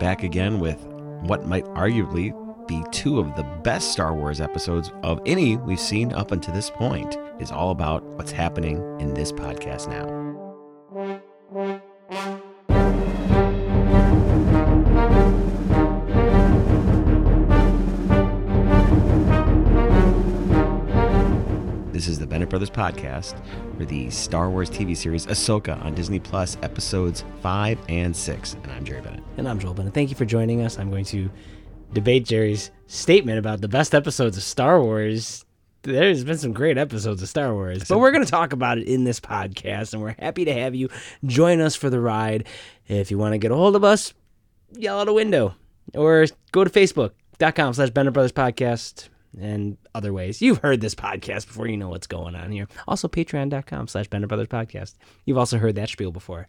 back again with what might arguably be two of the best Star Wars episodes of any we've seen up until this point. Is all about what's happening in this podcast now. Brothers podcast for the Star Wars TV series Ahsoka on Disney Plus, episodes five and six. And I'm Jerry Bennett. And I'm Joel Bennett. Thank you for joining us. I'm going to debate Jerry's statement about the best episodes of Star Wars. There's been some great episodes of Star Wars, but we're going to talk about it in this podcast, and we're happy to have you join us for the ride. If you want to get a hold of us, yell out a window or go to facebook.com slash Bennett Brothers Podcast and other ways. You've heard this podcast before. You know what's going on here. Also, patreon.com slash Bennett Brothers Podcast. You've also heard that spiel before.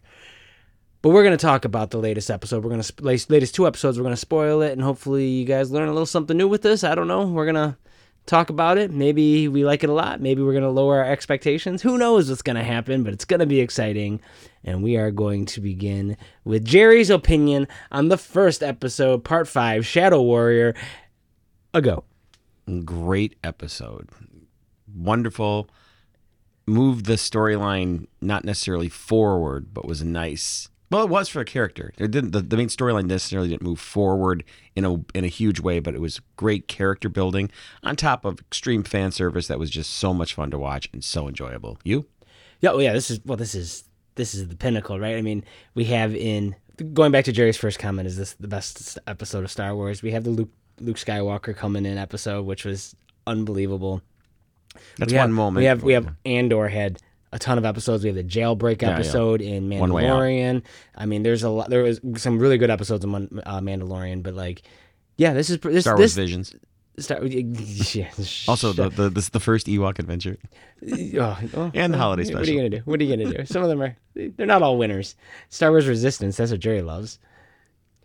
But we're going to talk about the latest episode. We're going to latest two episodes. We're going to spoil it, and hopefully you guys learn a little something new with this. I don't know. We're going to talk about it. Maybe we like it a lot. Maybe we're going to lower our expectations. Who knows what's going to happen? But it's going to be exciting. And we are going to begin with Jerry's opinion on the first episode, Part Five, Shadow Warrior. A go. Great episode. Wonderful. Moved the storyline not necessarily forward, but was nice. Well, it was for a character. It didn't. The, the main storyline necessarily didn't move forward in a in a huge way, but it was great character building on top of extreme fan service that was just so much fun to watch and so enjoyable. You? Yeah, oh yeah. This is well. This is this is the pinnacle, right? I mean, we have in going back to Jerry's first comment. Is this the best episode of Star Wars? We have the Luke Luke Skywalker coming in episode, which was unbelievable. That's we one have, moment. We have we have Andor had a ton of episodes. We have the jailbreak Yeah, yeah. episode in One Way Out. Mandalorian. I mean, there's a lot. There was some really good episodes of uh, Mandalorian, but like, yeah, this is this Star Wars this Visions. Star, yeah, Also, the, the this is the first Ewok adventure. Oh, oh, And the holiday special. What are you gonna do? What are you gonna do? Some of them are they're not all winners. Star Wars Resistance, that's what Jerry loves.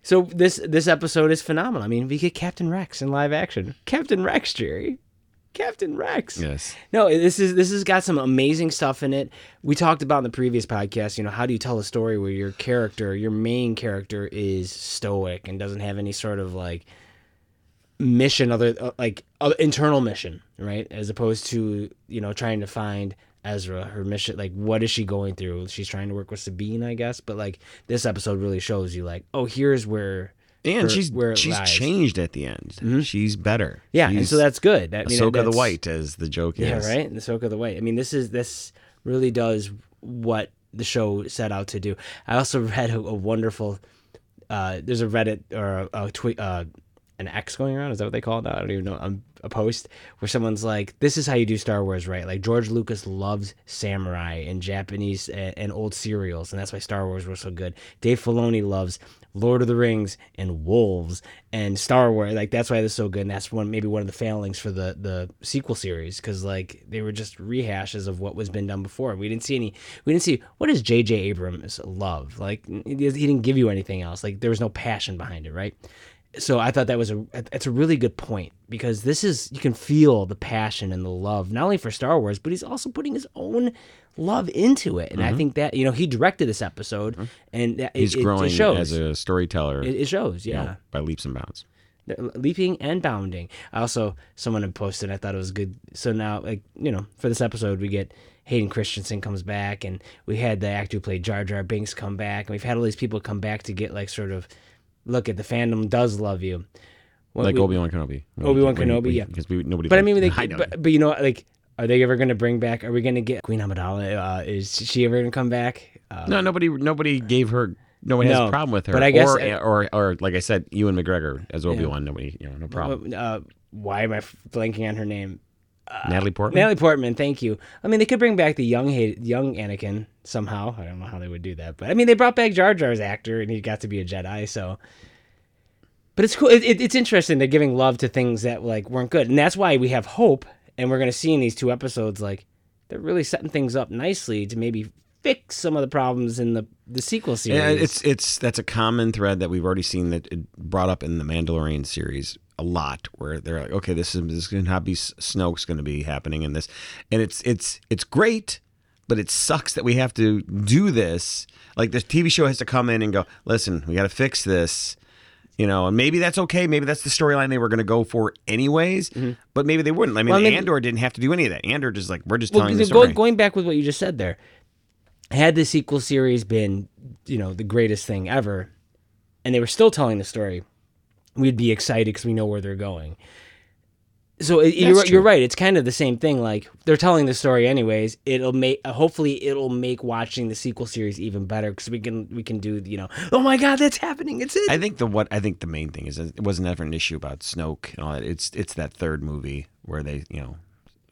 So this this episode is phenomenal. I mean, we get Captain Rex in live action. Captain Rex, Jerry. Captain Rex. Yes. No, this is this has got some amazing stuff in it. We talked about in the previous podcast, you know, how do you tell a story where your character, your main character is stoic and doesn't have any sort of like mission other uh, like uh, internal mission, right? As opposed to, you know, trying to find Ezra her mission like what is she going through? She's trying to work with Sabine, I guess, but like this episode really shows you like, oh, here's where And where- she's where it she's lies. changed at the end. She's better. Yeah, and so that's good. That, I mean, Ahsoka the White, as the joke Yeah, is. Yeah, right. The Ahsoka the White. I mean, this is this really does what the show set out to do. I also read a, a wonderful. Uh, there's a Reddit or a, a tweet, uh, an X going around. Is that what they call it? I don't even know. Um, a post where someone's like, "This is how you do Star Wars, right?" Like George Lucas loves samurai and Japanese and, and old serials, and that's why Star Wars was so good. Dave Filoni loves Lord of the Rings and wolves and Star Wars. Like that's why this is so good, and that's one maybe one of the failings for the the sequel series because like they were just rehashes of what was been done before. We didn't see any. We didn't see what does J.J. Abrams love. Like he didn't give you anything else. Like there was no passion behind it, right? So I thought that was a it's a really good point because this is you can feel the passion and the love not only for Star Wars but he's also putting his own love into it and I think that you know he directed this episode and that, Mm-hmm. He's it, growing it shows as a storyteller it, it shows you yeah know, by leaps and bounds. leaping and bounding. I also someone had posted. I thought it was good. So now, like you know, for this episode, we get Hayden Christensen comes back, and we had the actor who played Jar Jar Binks come back, and we've had all these people come back to get like sort of look at the fandom does love you. What Like we- Obi Wan Kenobi. Obi-Wan Kenobi, we- yeah. Because we, nobody. But I mean, they, I but, but you know, like, are they ever going to bring back? Are we going to get Queen Amidala? Uh, is she ever going to come back? Uh, no, nobody. Nobody gave her. No one has a problem with her. but I guess- or, or, or, like I said, Ewan McGregor as Obi Wan. Nobody, you know, no problem. Uh, why am I blanking on her name? Natalie Portman. Natalie Portman, thank you. I mean, they could bring back the young young Anakin somehow. I don't know how they would do that, but I mean, they brought back Jar Jar's actor, and he got to be a Jedi. So, but it's cool. It, it, it's interesting. They're giving love to things that like weren't good, and that's why we have hope. And we're going to see in these two episodes, like they're really setting things up nicely to maybe fix some of the problems in the the sequel series. Yeah, it's it's that's a common thread that we've already seen that it brought up in the Mandalorian series a lot, where they're like, okay, this is this is gonna be Snoke's going to be happening in this, and it's it's it's great, but it sucks that we have to do this. Like the TV show has to come in and go, listen, we got to fix this. You know, and maybe that's okay. Maybe that's the storyline they were going to go for anyways. But maybe they wouldn't. I mean, Mm-hmm. Well, I mean- Andor didn't have to do any of that. Andor just like we're just Well, telling the story. going, going back with what you just said there, had the sequel series been, you know, the greatest thing ever, and they were still telling the story, we'd be excited because we know where they're going. So it, you're, you're right. It's kind of the same thing. Like they're telling the story anyways. It'll make uh, hopefully it'll make watching the sequel series even better because we can we can do you know oh my god that's happening it's it. I think the what I think the main thing is it wasn't ever an issue about Snoke and all that. It's it's that third movie where they you know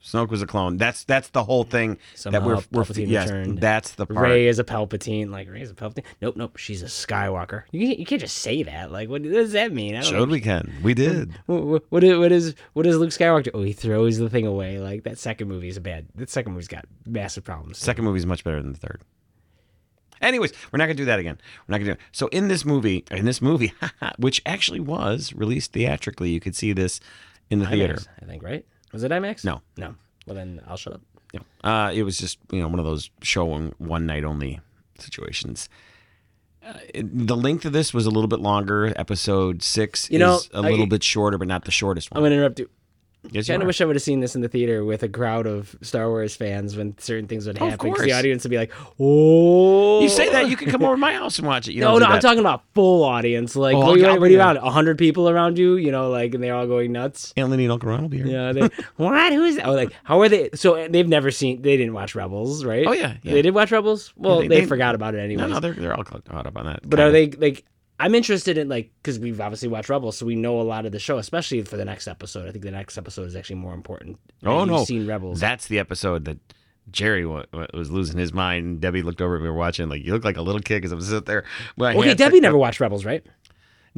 Snoke was a clone. That's that's the whole thing Somehow that we're we're Palpatine yes, returned. that's the part. Rey is a Palpatine. Like Rey is a Palpatine. Nope, nope. She's a Skywalker. You can't, you can't just say that. Like, what, what does that mean? I don't know. We can. We did. What, what is what is what Luke Skywalker? Oh, he throws the thing away. Like that second movie is a bad. That second movie's got massive problems. Second movie is much better than the third. Anyways, we're not gonna do that again. We're not gonna do it. So in this movie, in this movie, which actually was released theatrically, you could see this in the theater. IMAX, I think right. Was it IMAX? No. no. Well then I'll shut up. Yeah. Uh, it was just you know one of those showing one night only situations. Uh, it- the length of this was a little bit longer. Episode six You know, is a I- little bit shorter, but not the shortest one. I'm gonna interrupt you. Yes, Kind of wish I would have seen this in the theater with a crowd of Star Wars fans when certain things would Of happen. 'cause the audience would be like, "Oh!" You say that you can come over to my house and watch it. You no, no, I'm talking about full audience. Like, Oh, what, you- what be you there. A hundred people around you, you know, like, and they're all going nuts. Aunt Lenny and Uncle Ron will be here. Yeah, they, what? Who's that? Oh, like, how are they? So uh, they've never seen, they didn't watch Rebels, right? Oh, yeah, yeah. They did watch Rebels? Well, they- they, they- forgot about it anyway. No, no, they're they're all caught up on that. but are they, like, I'm interested in, like, because we've obviously watched Rebels, so we know a lot of the show, especially for the next episode. I think the next episode is actually more important. Oh You've no, seen Rebels. That's the episode that Jerry wa- wa- was losing his mind. Debbie looked over at me. We were watching. Like you look like a little kid because I'm sitting there. okay, Debbie never up. watched Rebels, right?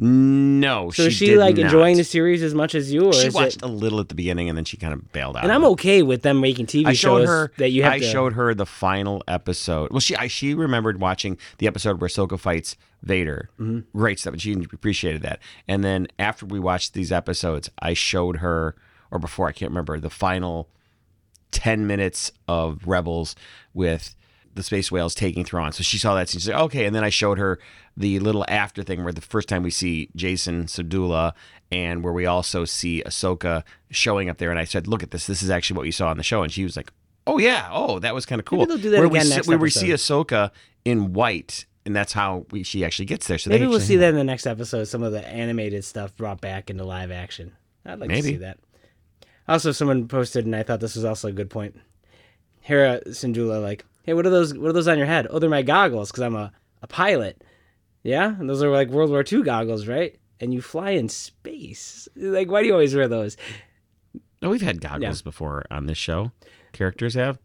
No, So she is she, did like, not. enjoying the series as much as you, or She watched it? a little at the beginning and then she kind of bailed out. And I'm okay with them making TV I showed shows her that you have I to. showed her the final episode. Well, she I, she remembered watching the episode where Ahsoka fights Vader. Mm-hmm. Great stuff, and she appreciated that. And then after we watched these episodes, I showed her, or before I can't remember, the final ten minutes of Rebels with the space whales taking Thrawn. So she saw that scene. She's like, okay. And then I showed her the little after thing where the first time we see Jacen Syndulla and where we also see Ahsoka showing up there. And I said, look at this. This is actually what you saw on the show. And she was like, oh, yeah. Oh, that was kind of cool. Maybe they'll do that where we, again see, next where we see. Ahsoka in white. And that's how we, she actually gets there. So Maybe we'll see that in the next episode. Some of the animated stuff brought back into live action. I'd like Maybe. to see that. Also, someone posted, and I thought this was also a good point. Hera Syndulla, like, hey, what are those? What are those on your head? Oh, they're my goggles because I'm a, a pilot. Yeah, and those are like World War II goggles, right? And you fly in space. Like, why do you always wear those? No, we've had goggles before on this show. Characters have.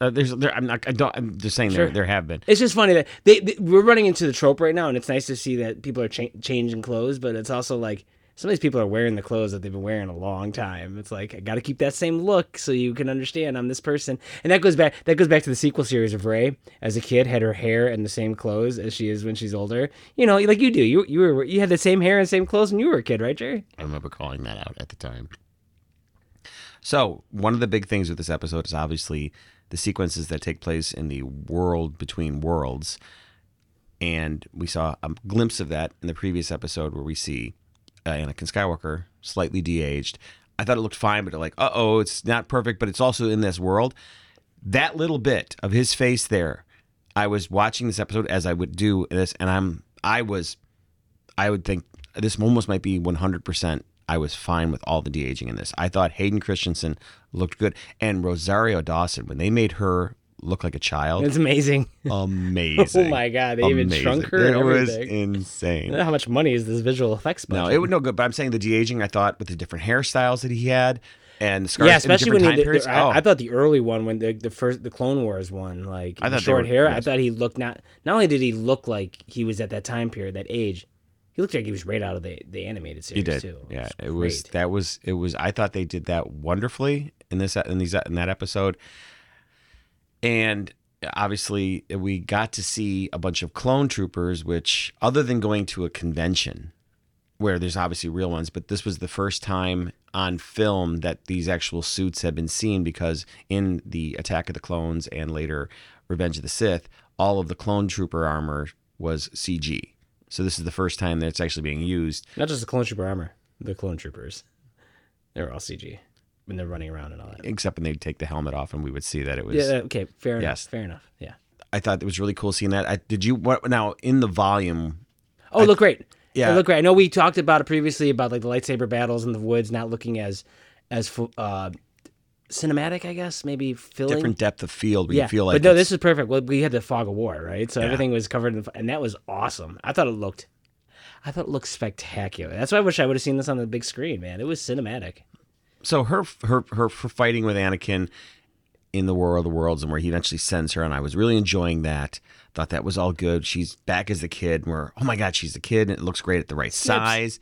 Uh, there's, there. I'm not. I don't. I'm just saying Sure. there. There have been. It's just funny that they, they we're running into the trope right now, and it's nice to see that people are cha- changing clothes. But it's also like some of these people are wearing the clothes that they've been wearing a long time. It's like I got to keep that same look so you can understand I'm this person. And that goes back that goes back to the sequel series of Rey. As a kid, had her hair and the same clothes as she is when she's older. You know, like you do. You you were you had the same hair and same clothes when you were a kid, right, Jerry? I remember calling that out at the time. So, one of the big things with this episode is obviously the sequences that take place in the world between worlds. And we saw a glimpse of that in the previous episode where we see uh, Anakin Skywalker slightly de aged. I thought it looked fine, but like, uh oh, it's not perfect, but it's also in this world. That little bit of his face there, I was watching this episode as I would do this, and I'm, I was I would think this almost might be 100%. I was fine with all the de aging in this. I thought Hayden Christensen looked good. And Rosario Dawson, when they made her look like a child, It's amazing. amazing. Oh my God, they even Amazing. shrunk her It was insane. How much money is this visual effects budget? No, it would no good. But I'm saying the de aging, I thought with the different hairstyles that he had and the scars yeah, especially when he, the, periods. I, oh, I thought the early one when the the first the Clone Wars one, like I thought short were- hair, I thought he looked not not only did he look like he was at that time period, that age, he looked like he was right out of the the animated series he did. too. Yeah, it was that was it was. I thought they did that wonderfully in this in these in that episode, and obviously we got to see a bunch of clone troopers. Which, other than going to a convention, where there's obviously real ones, but this was the first time on film that these actual suits had been seen because in the Attack of the Clones and later Revenge of the Sith, all of the clone trooper armor was CG. So this is the first time that it's actually being used. Not just the clone trooper armor, the clone troopers. They were all CG when they're running around and all that. Except when they'd take the helmet off and we would see that it was. Yeah. Okay. Fair enough. Yes. Fair enough. Yeah. I thought it was really cool seeing that. I, did you what now in the volume? Oh, it looked great. yeah. it looked great. I know we talked about it previously about like the lightsaber battles in the woods not looking as as uh, cinematic. I guess maybe filling. Different depth of field yeah, feel like but no, this is perfect. Well, we had the fog of war, right? So Yeah. everything was covered in, and that was awesome. I thought it looked, I thought it looked spectacular. That's why I wish I would have seen this on the big screen, man. It was cinematic. So her her her her fighting with Anakin in the War of the Worlds and where he eventually sends her, and I was really enjoying that. Thought that was all good. She's back as the kid. And we're oh my god, she's the kid, and it looks great at the right size.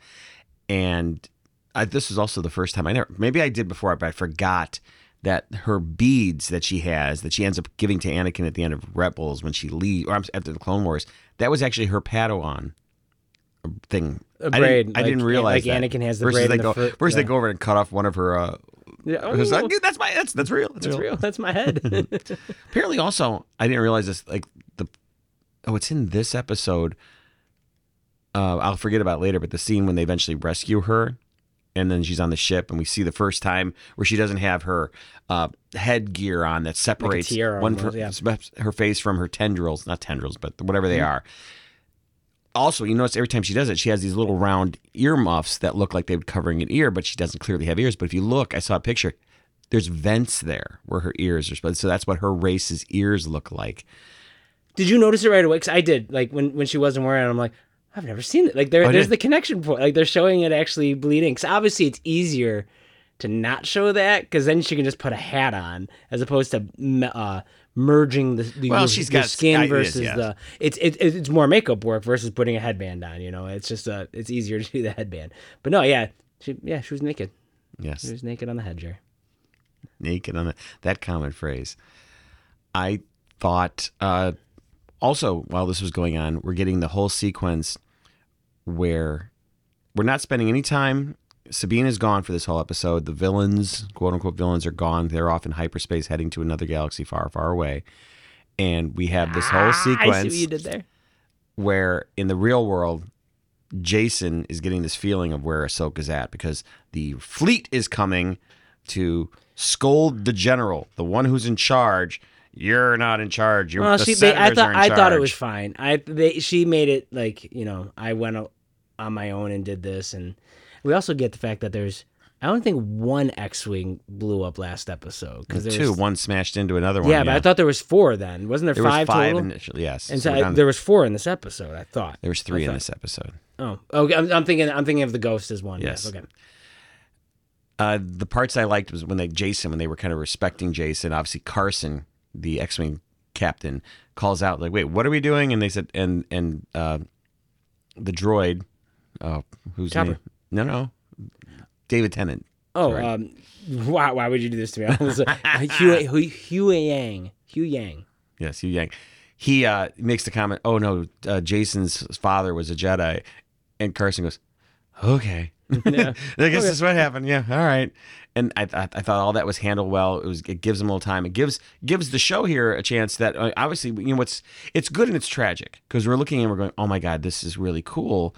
And I, this was also the first time I never maybe I did before, but I forgot that her beads that she has that she ends up giving to Anakin at the end of Rebels when she leaves or after the Clone Wars. That was actually her Padawan thing. A I braid, didn't, I didn't realize like that. Anakin has the versus braid they the go fir- versus they go over and cut off one of her. Uh, Yeah, was like, oh, that's my that's that's real. That's, that's real. real. That's my head. Apparently, also, I didn't realize this. Like the oh, it's in this episode. Uh, I'll forget about it later, but the scene when they eventually rescue her, and then she's on the ship, and we see the first time where she doesn't have her uh, headgear on that separates tiara one almost, her, her face from her tendrils, not tendrils, but whatever Mm-hmm. they are. Also, you notice every time she does it, she has these little round ear muffs that look like they're covering an ear, but she doesn't clearly have ears. But if you look, I saw a picture. There's vents there where her ears are supposed. So that's what her race's ears look like. did you notice it right away? Because I did. Like when when she wasn't wearing it, I'm like, I've never seen it. Like there, Oh, there's did? the connection point. Like they're showing it actually bleeding. Because obviously it's easier to not show that because then she can just put a hat on as opposed to uh, merging the, the Well, your- she's got- skin versus yes. the it's it, it's more makeup work versus putting a headband on. You know, it's just uh it's easier to do the headband. But no, yeah, she yeah she was naked. Yes, she was naked on the head, Jerry. naked on the, that common phrase. I thought uh, also while this was going on, we're getting the whole sequence where we're not spending any time. Sabine is gone for this whole episode. The villains, quote unquote villains, are gone. They're off in hyperspace, heading to another galaxy far, far away. And we have this whole Ah, I see sequence what you did there. where in the real world, Jacen is getting this feeling of where Ahsoka's at because the fleet is coming to scold the general, the one who's in charge. You're not in charge. You're Well, the she. They, I thought. I thought it was fine. I. They. She made it like you know. I went on my own and did this, and we also get the fact that there's. I don't think one X-wing blew up last episode because two. One smashed into another one. Yeah, but I thought there was four. Then wasn't there, there five, was five total? initially. Yes, and So so I, there was four in this episode. I thought. there was three in this episode. Oh, okay. I'm, I'm thinking. I'm thinking of the ghost as one. Yes. Okay. Uh, the parts I liked was when they Jacen, when they were kind of respecting Jacen. Obviously, Carson, the X-wing captain, calls out like, "Wait, what are we doing?" And they said, and and uh, the droid, oh, who's Chopper. No, no, David Tennant. Oh, Sorry. um, why? Why would you do this to me? I was, uh, Hugh, Hugh, Huyang. Hugh Yang. Yes, Huyang. He uh, makes the comment, "Oh no, uh, Jacen's father was a Jedi," and Carson goes, "Okay." Yeah. I guess that's what happened. Yeah, all right. And I, I, I thought all that was handled well. It was it gives them a little time. It gives gives the show here a chance that uh, obviously you know what's it's good and it's tragic because we're looking and we're going, oh my god, this is really cool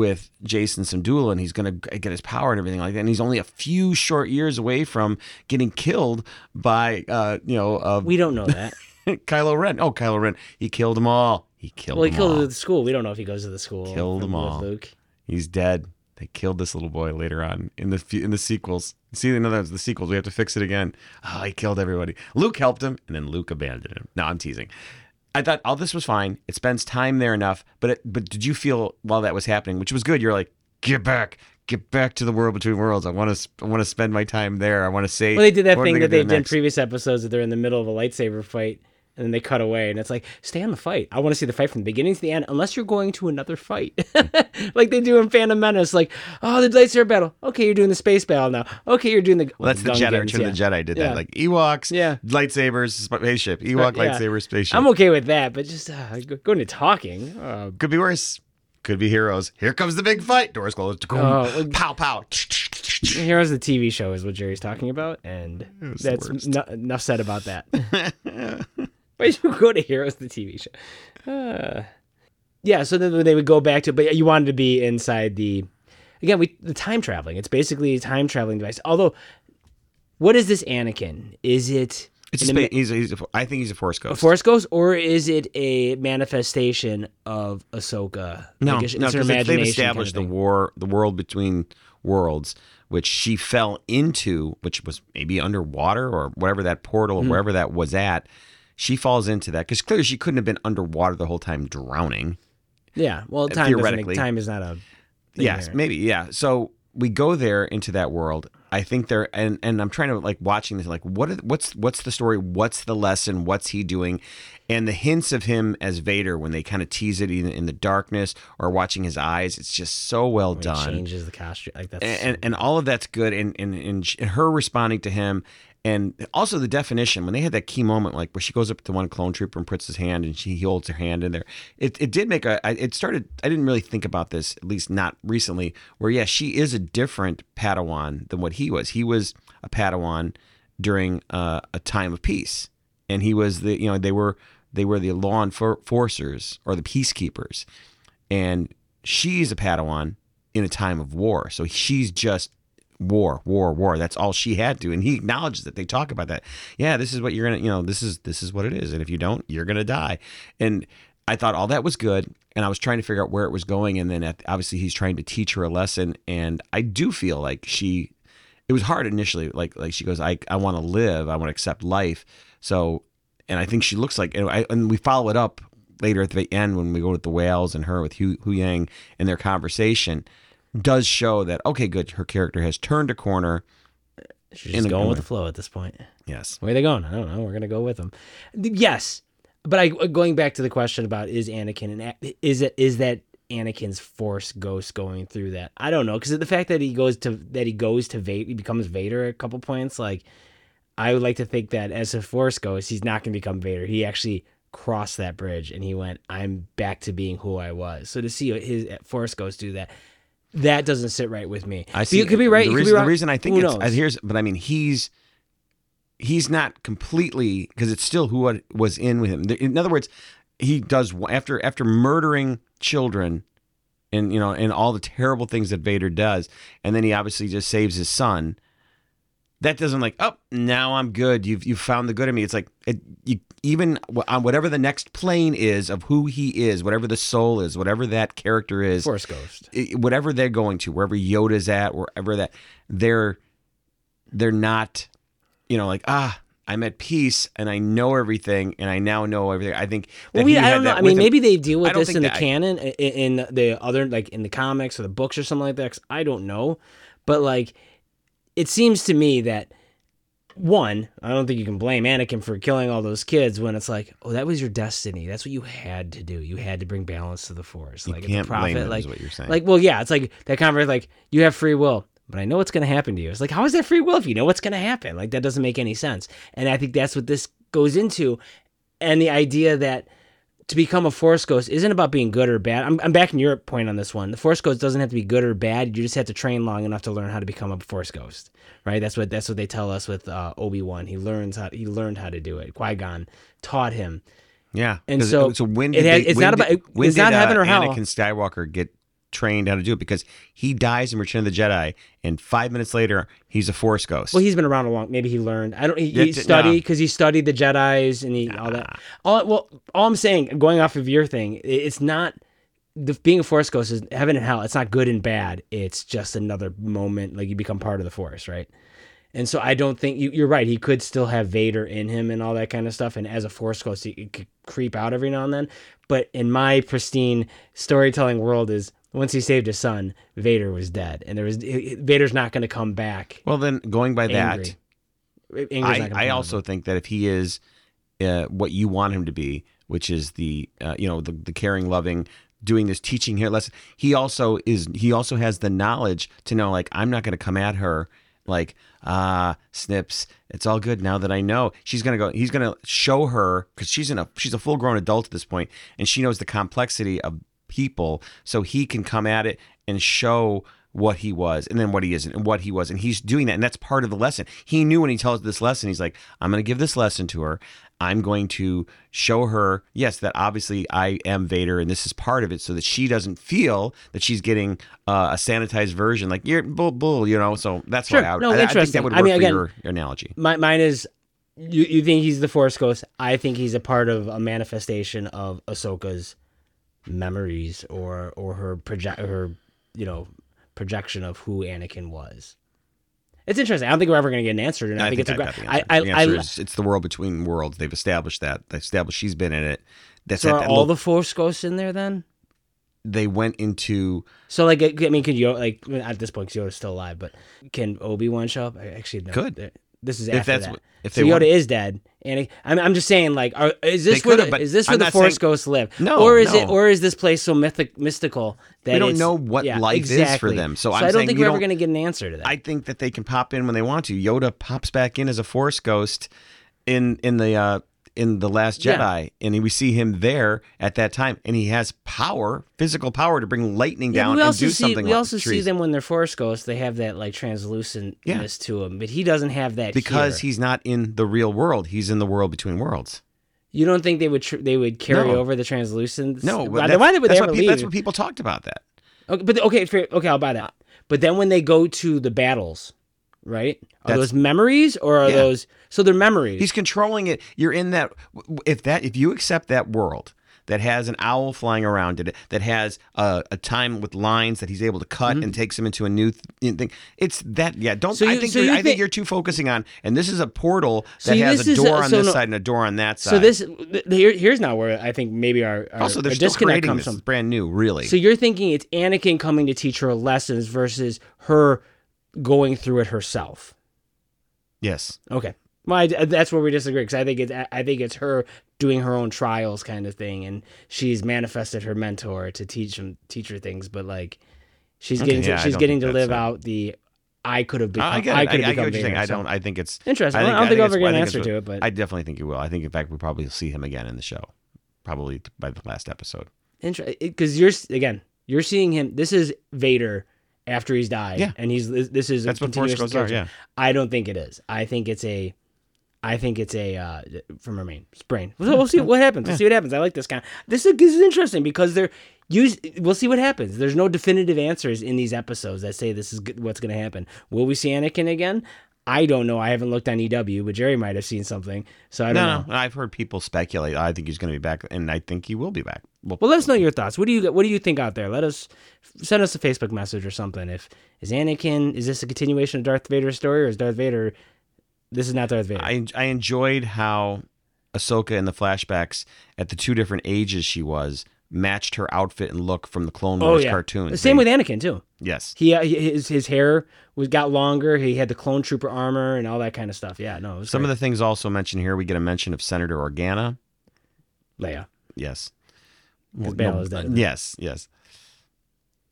with Jacen Syndulla and he's gonna get his power and everything like that. And he's only a few short years away from getting killed by uh you know uh, We don't know that. Kylo Ren. Oh, Kylo Ren. He killed them all. He killed well, he them killed all. the school. We don't know if he goes to the school. Killed them all. Luke. He's dead. They killed this little boy later on in the in the sequels. See, in other words, the sequels, we have to fix it again. Oh, he killed everybody. Luke helped him, and then Luke abandoned him. No, I'm teasing. I thought all this was fine. It spends time there enough, but it, but did you feel while that was happening, which was good? You're like, get back, get back to the world between worlds. I want to I want to spend my time there. I want to say. Well, they did that thing that they do did in previous episodes that they're in the middle of a lightsaber fight and then they cut away and it's like, stay on the fight. I want to see the fight from the beginning to the end, unless you're going to another fight, like they do in Phantom Menace. Like, oh, the lightsaber battle. Okay, you're doing the space battle now. Okay, you're doing the. Well, that's the Jedi. Return of the. Jedi did Yeah. that. Like Ewoks, Yeah. lightsabers, spaceship. Ewok Yeah. lightsaber, spaceship. I'm okay with that, but just uh, going to talking. Uh, Could be worse. Could be heroes. Here comes the big fight. Doors closed. Oh, pow pow. Heroes, the TV show, is what Jerry's talking about, and that's no, enough said about that. Why did you go to Heroes, the TV show? Uh, yeah, so then they would go back to, but you wanted to be inside the, again, we the time traveling. It's basically a time traveling device. Although, what is this Anakin? Is it It's an a, he's a, he's a, I think he's a force Ghost. a ghost. Force Ghost, or is it a manifestation of Ahsoka? no, Like, no, because they've established kind the of thing. war, the world between worlds, which she fell into, which was maybe underwater or whatever that portal or wherever that was at. She falls into that because clearly she couldn't have been underwater the whole time drowning. Yeah, well, time theoretically. time is not a. thing Yes, maybe. Yeah. So we go there into that world. I think there, and and I'm trying to like watching this, like what are, what's what's the story? What's the lesson? What's he doing? And the hints of him as Vader when they kind of tease it in, in the darkness or watching his eyes, it's just so well done. changes the costume like that's. And, and and all of that's good, and and and her responding to him, and also the definition when they had that key moment, like where she goes up to one clone trooper and puts his hand, and she he holds her hand in there. It it did make a. It started. I didn't really think about this, at least not recently. Where yeah, she is a different Padawan than what he was. He was a Padawan during uh, a time of peace, and he was the you know they were they were the law enforcers or the peacekeepers, and she's a Padawan in a time of war. So she's just war, war, war. That's all she had to. And he acknowledges that. They talk about that. Yeah, this is what you're gonna, you know, this is this is what it is. And if you don't, you're gonna die. And I thought all that was good. And I was trying to figure out where it was going. And then at, obviously he's trying to teach her a lesson. And I do feel like she it was hard initially. Like like she goes, I I want to live. I want to accept life. So and I think she looks like and, I, and we follow it up later at the end when we go with the whales and her with Hu, Huyang and their conversation does show that okay good her character has turned a corner She's just going with the flow at this point. yes Where are they going? I don't know. We're gonna go with them. Yes, but I uh, going back to the question about is Anakin and is it is that Anakin's Force ghost going through that? I don't know because the fact that he goes to that he goes to Vader, he becomes Vader at a couple points. Like I would like to think that as a Force ghost, he's not gonna become Vader. He actually crossed that bridge and he went, "I'm back to being who I was." So to see his uh, Force ghost do that. That doesn't sit right with me. I see It could be right. the reason, be wrong. the reason I think Who it's knows? here's but I mean he's he's not completely because it's still who was in with him in other words he does after after murdering children and you know and all the terrible things that Vader does and then he obviously just saves his son that doesn't like oh now I'm good you've you've found the good in me it's like it, you even on whatever the next plane is of who he is whatever the soul is whatever that character is Force ghost. i- whatever they're going to, wherever Yoda's at, wherever that they're they're not, you know, like ah, I'm at peace and I know everything and I now know everything. I think. Well, we, I don't know. I mean, him. maybe they deal with this in the that- canon, in, in the other, like in the comics or the books or something like that. 'cause I don't know, but like, it seems to me that one, I don't think you can blame Anakin for killing all those kids when it's like, oh, that was your destiny. That's what you had to do. You had to bring balance to the Force. You like can't prophet. blame them, like, is what you're saying. like, well, yeah, it's like that conversation. Like, you have free will, but I know what's going to happen to you. It's like, how is that free will if you know what's going to happen? Like, that doesn't make any sense. And I think that's what this goes into, and the idea that to become a force ghost isn't about being good or bad. I'm, I'm backing your point on this one. The force ghost doesn't have to be good or bad. You just have to train long enough to learn how to become a force ghost, right? That's what that's what they tell us with uh, Obi Wan. He learns how he learned how to do it. Qui Gon taught him. yeah, and so so when it did has- they- it's when not did- about- when it's not did, heaven uh, or hell. Anakin Skywalker get trained how to do it because he dies in Return of the Jedi, and five minutes later he's a Force ghost. Well, he's been around a long. Maybe he learned. I don't. He, he That's studied because he studied the Jedi's and he all that. All well, all I'm saying, going off of your thing, i- it's not the being a Force ghost is heaven and hell. It's not good and bad. It's just another moment. Like you become part of the Force, right? And so I don't think you, you're right. He could still have Vader in him and all that kind of stuff. And as a Force ghost, he, he could creep out every now and then. But in my pristine storytelling world, is once he saved his son, Vader was dead, and there was Vader's not going to come back. well, then going by Angry. that, I, I also think that if he is uh, what you want him to be, which is the uh, you know the, the caring, loving, doing this teaching here lesson, he also is he also has the knowledge to know like I'm not going to come at her like ah Snips it's all good now that I know she's gonna go he's gonna show her because she's in a she's a full grown adult at this point and she knows the complexity of people so he can come at it and show what he was and then what he isn't and what he was and he's doing that and that's part of the lesson he knew when he tells this lesson he's like i'm going to give this lesson to her I'm going to show her, yes, that obviously I am Vader and this is part of it so that she doesn't feel that she's getting uh, a sanitized version. Like, you're bull, bull, you know? So that's Sure. why I, would, No, I, I think that would I work mean, for again- your, your analogy. My, mine is you, you think he's the Force Ghost. I think he's a part of a manifestation of Ahsoka's memories or or her project her you know projection of who Anakin was. It's interesting. I don't think we're ever going to get an answer. And I, I think, it's a I got the I, answer. I, the I, answer is it's the world between worlds. They've established that. They established she's been in it. That's so at are that all little- the Force Ghosts in there then? they went into So like, I mean, could you like at this point, because Yoda's still alive, but can Obi Wan show up? I- Actually, no. Could. This is If after that's that. what- if so Yoda want- is dead, and I'm, I'm just saying, like, are, is this They where the, is this where I'm the Force saying- ghosts live? No, or is it or is this place so mythic mystical that We don't know what yeah, life is for them. So So, I'm I don't think we we're ever going to get an answer to that. I think that they can pop in when they want to. Yoda pops back in as a Force ghost in in the uh, in the Last Yeah. Jedi, and we see him there at that time, and he has power, physical power, to bring lightning Yeah, down and do see something. we like also see them when they're Force ghosts. They have that like translucentness Yeah. to them, but he doesn't have that because here. he's not in the real world. He's in the world between worlds. You don't think they would tr- they would carry No. over the translucence? No, why, why would they that's, ever what, pe- that's what people talked about. That Okay, but okay, fair, okay, I'll buy that. But then when they go to the battles, right? Are That's- those memories or are Yeah. those so they're memories? He's controlling it. You're in that. If that, if you accept that world that has an owl flying around it, that has a, a time with lines that he's able to cut and takes him into a new th- thing, it's that. Yeah, don't. Mm-hmm. So I think so you're, I think think- you're too focusing on. And this is a portal that you- has a is a- door on so this no- side and a door on that side. so this th- here, here's now where I think maybe our, our, also still disconnect comes this. from. It's brand new, really. So you're thinking it's Anakin coming to teach her lessons versus her going through it herself. yes. Okay. Well, I, that's where we disagree because I think it's I think it's her doing her own trials kind of thing, and she's manifested her mentor to teach him teach her things, but like she's Okay, getting yeah, to, she's getting to live that's out the I could have become I. I I, could have become saying. Vader, I so- don't. I think it's Interesting. I I, don't think I'll ever get an answer to it, but I definitely think you will. I think, in fact, we probably see him again in the show, probably by the last episode. Interesting, because you're again you're seeing him. This is Vader after he's died, Yeah. and he's this is a That's what Force Ghosts are. Yeah. I don't think it is. I think it's a. I think it's a uh, from her main brain. We'll, we'll see what happens. We'll see what happens. I like this kind. This is, this is interesting because they're use. We'll see what happens. There's no definitive answers in these episodes that say this is good, what's going to happen. Will we see Anakin again? I don't know. I haven't looked on EW, but Jerry might have seen something. So I don't No, know. no, I've heard people speculate. Oh, I think he's going to be back, and I think he will be back. Well, Well, let us know your thoughts. What do you What do you think out there? Let us send us a Facebook message or something. If is Anakin is this a continuation of Darth Vader's story, or is Darth Vader? This is not Darth Vader. I I enjoyed how Ahsoka in the flashbacks at the two different ages she was matched her outfit and look from the Clone oh Wars yeah. cartoons. The same They- with Anakin too. yes. He uh, his his hair was got longer. He had the clone trooper armor and all that kind of stuff. Yeah, no, Some great. of the things also mentioned here. We get a mention of Senator Organa. Leia. Yes. Because Bail is dead. Yes, yes.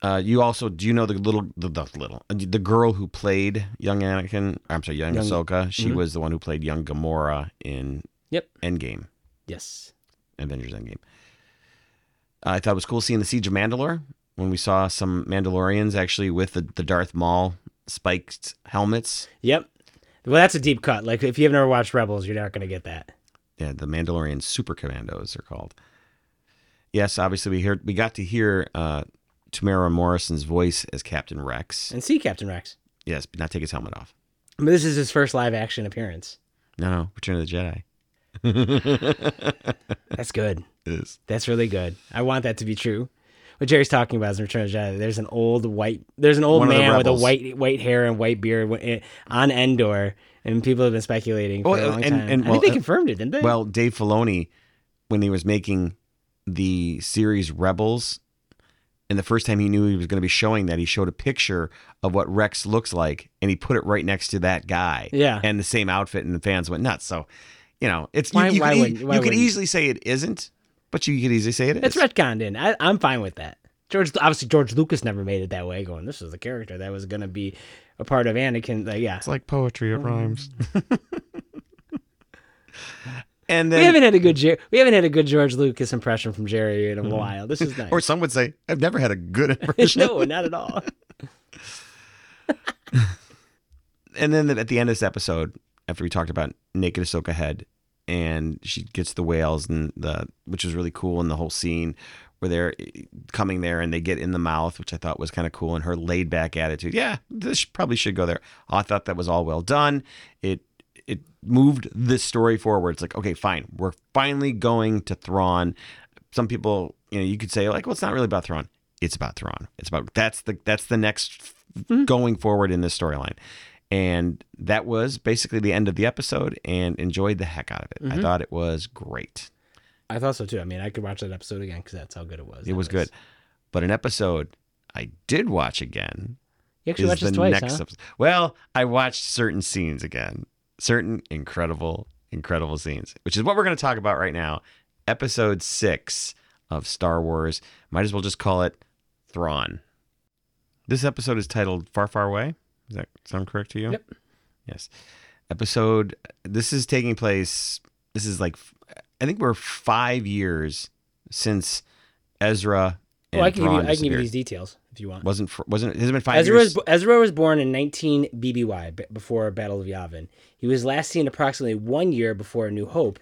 Uh, you also do you know the little the, the little uh, the girl who played young Anakin? I'm sorry, young, Young- Ahsoka. She Mhm. was the one who played young Gamora in Yep. Endgame, Yes. Avengers Endgame. I thought it was cool seeing the Siege of Mandalore when we saw some Mandalorians actually with the, the Darth Maul spiked helmets. Yep. Well, that's a deep cut. Like if you've never watched Rebels, you're not going to get that. Yeah, the Mandalorian Super Commandos are called. Yes, obviously we heard we got to hear uh, Temuera Morrison's voice as Captain Rex. And see Captain Rex. Yes, but not take his helmet off. But this is his first live action appearance. No, no, Return of the Jedi. That's good. Is. That's really good. I want that to be true. What Jerry's talking about is in Return of the Jedi. There's an old white, there's an old One man with a white white hair and white beard eh, on Endor, and people have been speculating for Oh, a long and- time. and, I well, think they uh, confirmed it, didn't they? Well, Dave Filoni, when he was making the series Rebels, and the first time he knew he was going to be showing that, he showed a picture of what Rex looks like, and he put it right next to that guy. Yeah. and the same outfit, and the fans went nuts. So, you know, it's Why- you, you why could, e- why you could easily say it isn't, but you could easily say it is. it's retconned in. I, I'm fine with that. George, obviously, George Lucas never made it that way. Going, this is the character that was going to be a part of Anakin. Like, yeah, It's like poetry. Mm-hmm. It rhymes. and then, we haven't had a good Jer- we haven't had a good George Lucas impression from Jerry in a while. This is nice. Mm-hmm. or some would say, I've never had a good impression. no, not at all. and then at the end of this episode, after we talked about naked Ahsoka head, and she gets the whales and the which was really cool and the whole scene where they're eh, coming there and they get in the mouth, which I thought was kind of cool, and her laid back attitude. Yeah, this probably should go there. I thought that was all well done. It it moved this story forward. It's like, okay, fine, we're finally going to Thrawn. Some people, you know, you could say like, well, it's not really about Thrawn. It's about Thrawn. It's about that's the that's the next going forward in this storyline. And that was basically the end of the episode and enjoyed the heck out of it. I mm-hmm. thought it was great. I thought so too. I mean, I could watch that episode again because that's how good it was. It That was good. But an episode I did watch again You actually watched the this twice, next huh? episode. Well, I watched certain scenes again. Certain incredible, incredible scenes, which is what we're going to talk about right now. Episode six of Star Wars. Might as well just call it Thrawn. This episode is titled Far, Far Away. Does that sound correct to you? Yep. Yes. Episode, this is taking place, this is like, I think we're five years since Ezra and Well, I can give you, I can give you these details if you want. Wasn't, fr- wasn't, it has it been five Ezra years? was, Ezra was born in 19 BBY, before Battle of Yavin. He was last seen approximately one year before A New Hope,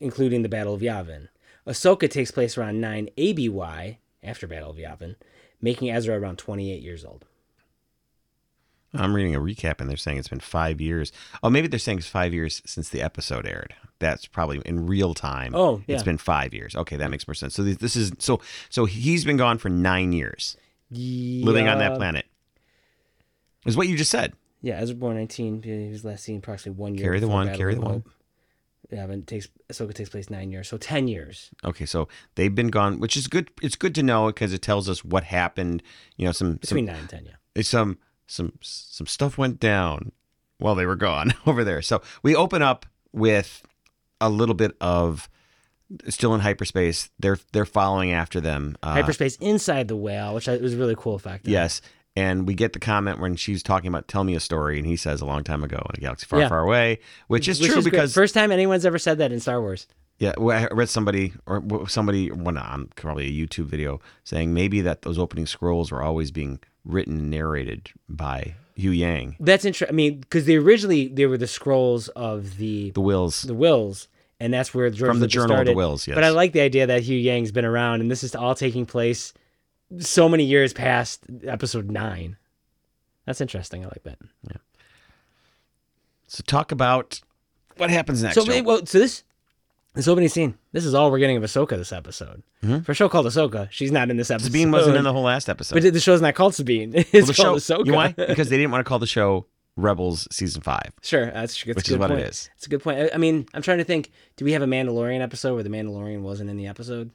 including the Battle of Yavin. Ahsoka takes place around 9 ABY, after Battle of Yavin, making Ezra around 28 years old. I'm reading a recap and they're saying it's been five years. Oh, maybe they're saying it's five years since the episode aired. That's probably in real time. Oh, yeah. It's been five years. Okay, that makes more sense. So this, is so so he's been gone for nine years, living on that planet. Is what you just said. Yeah, Ezra born 19. He was last seen approximately one year. Carry the one, carry the one. Hope. Yavin takes Ahsoka takes place nine years, so 10 years. Okay, so they've been gone, which is good. It's good to know because it tells us what happened. You know, some some Between nine and 10, yeah. It's some some some stuff went down while they were gone over there. So we open up with a little bit of still in hyperspace. They're they're following after them. Uh, Hyperspace inside the whale, which I, was a really cool effect. Yes. And we get the comment when she's talking about tell me a story, and he says a long time ago in a galaxy far, Yeah. far away, which is Which true is great. because first time anyone's ever said that in Star Wars. yeah, well, I read somebody or somebody, well, on probably a YouTube video saying maybe that those opening scrolls were always being written and narrated by Huyang, That's interesting. I mean, because they originally they were the scrolls of the the Whills. the Whills, and that's where George From the Lucas Journal of the. Whills, yes. But I like the idea that Huyang's been around, and this is all taking place so many years past Episode Nine. That's interesting. I like that. Yeah. So talk about what happens next. So, Joe. wait, well, so this this opening scene. This is all we're getting of Ahsoka this episode. Mm-hmm. For a show called Ahsoka, she's not in this episode. Sabine wasn't in the whole last episode. But the show's not called Sabine. It's Well, the show, called Ahsoka. you know why? Because they didn't want to call the show Rebels season five. Sure, that's, that's Which is what it point. is. It's a good point. I, I mean, I'm trying to think. Do we have a Mandalorian episode where the Mandalorian wasn't in the episode?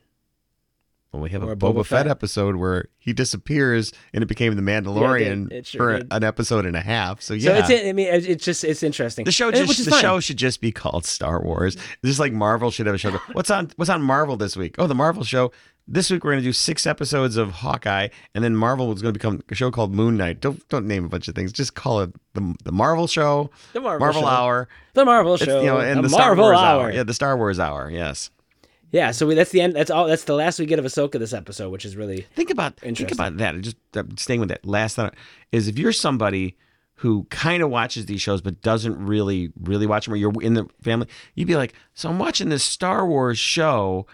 Well, we have a Boba, Boba Fett, Fett. episode where he disappears and it became the Mandalorian did. It sure for did. an episode and a half. So So yeah, it's. I mean, it's it's just it's interesting. the show just the fine. show should just be called Star Wars. Just like Marvel should have a show. What's on What's on Marvel this week? Oh, the Marvel show. This week we're going to do six episodes of Hawkeye, and then Marvel was going to become a show called Moon Knight. Don't don't name a bunch of things. Just call it the the Marvel show, The Marvel show. Hour. the Marvel It's, show, you know, and the, the, Star Marvel Wars hour. hour. Yeah, the Star Wars hour. Yes. Yeah, so we, that's the end. That's all. That's the last we get of Ahsoka this episode, which is really Think about think about that. Just staying with that last thought is if you're somebody who kind of watches these shows but doesn't really really watch them, or you're in the family, you'd be like, so I'm watching this Star Wars show.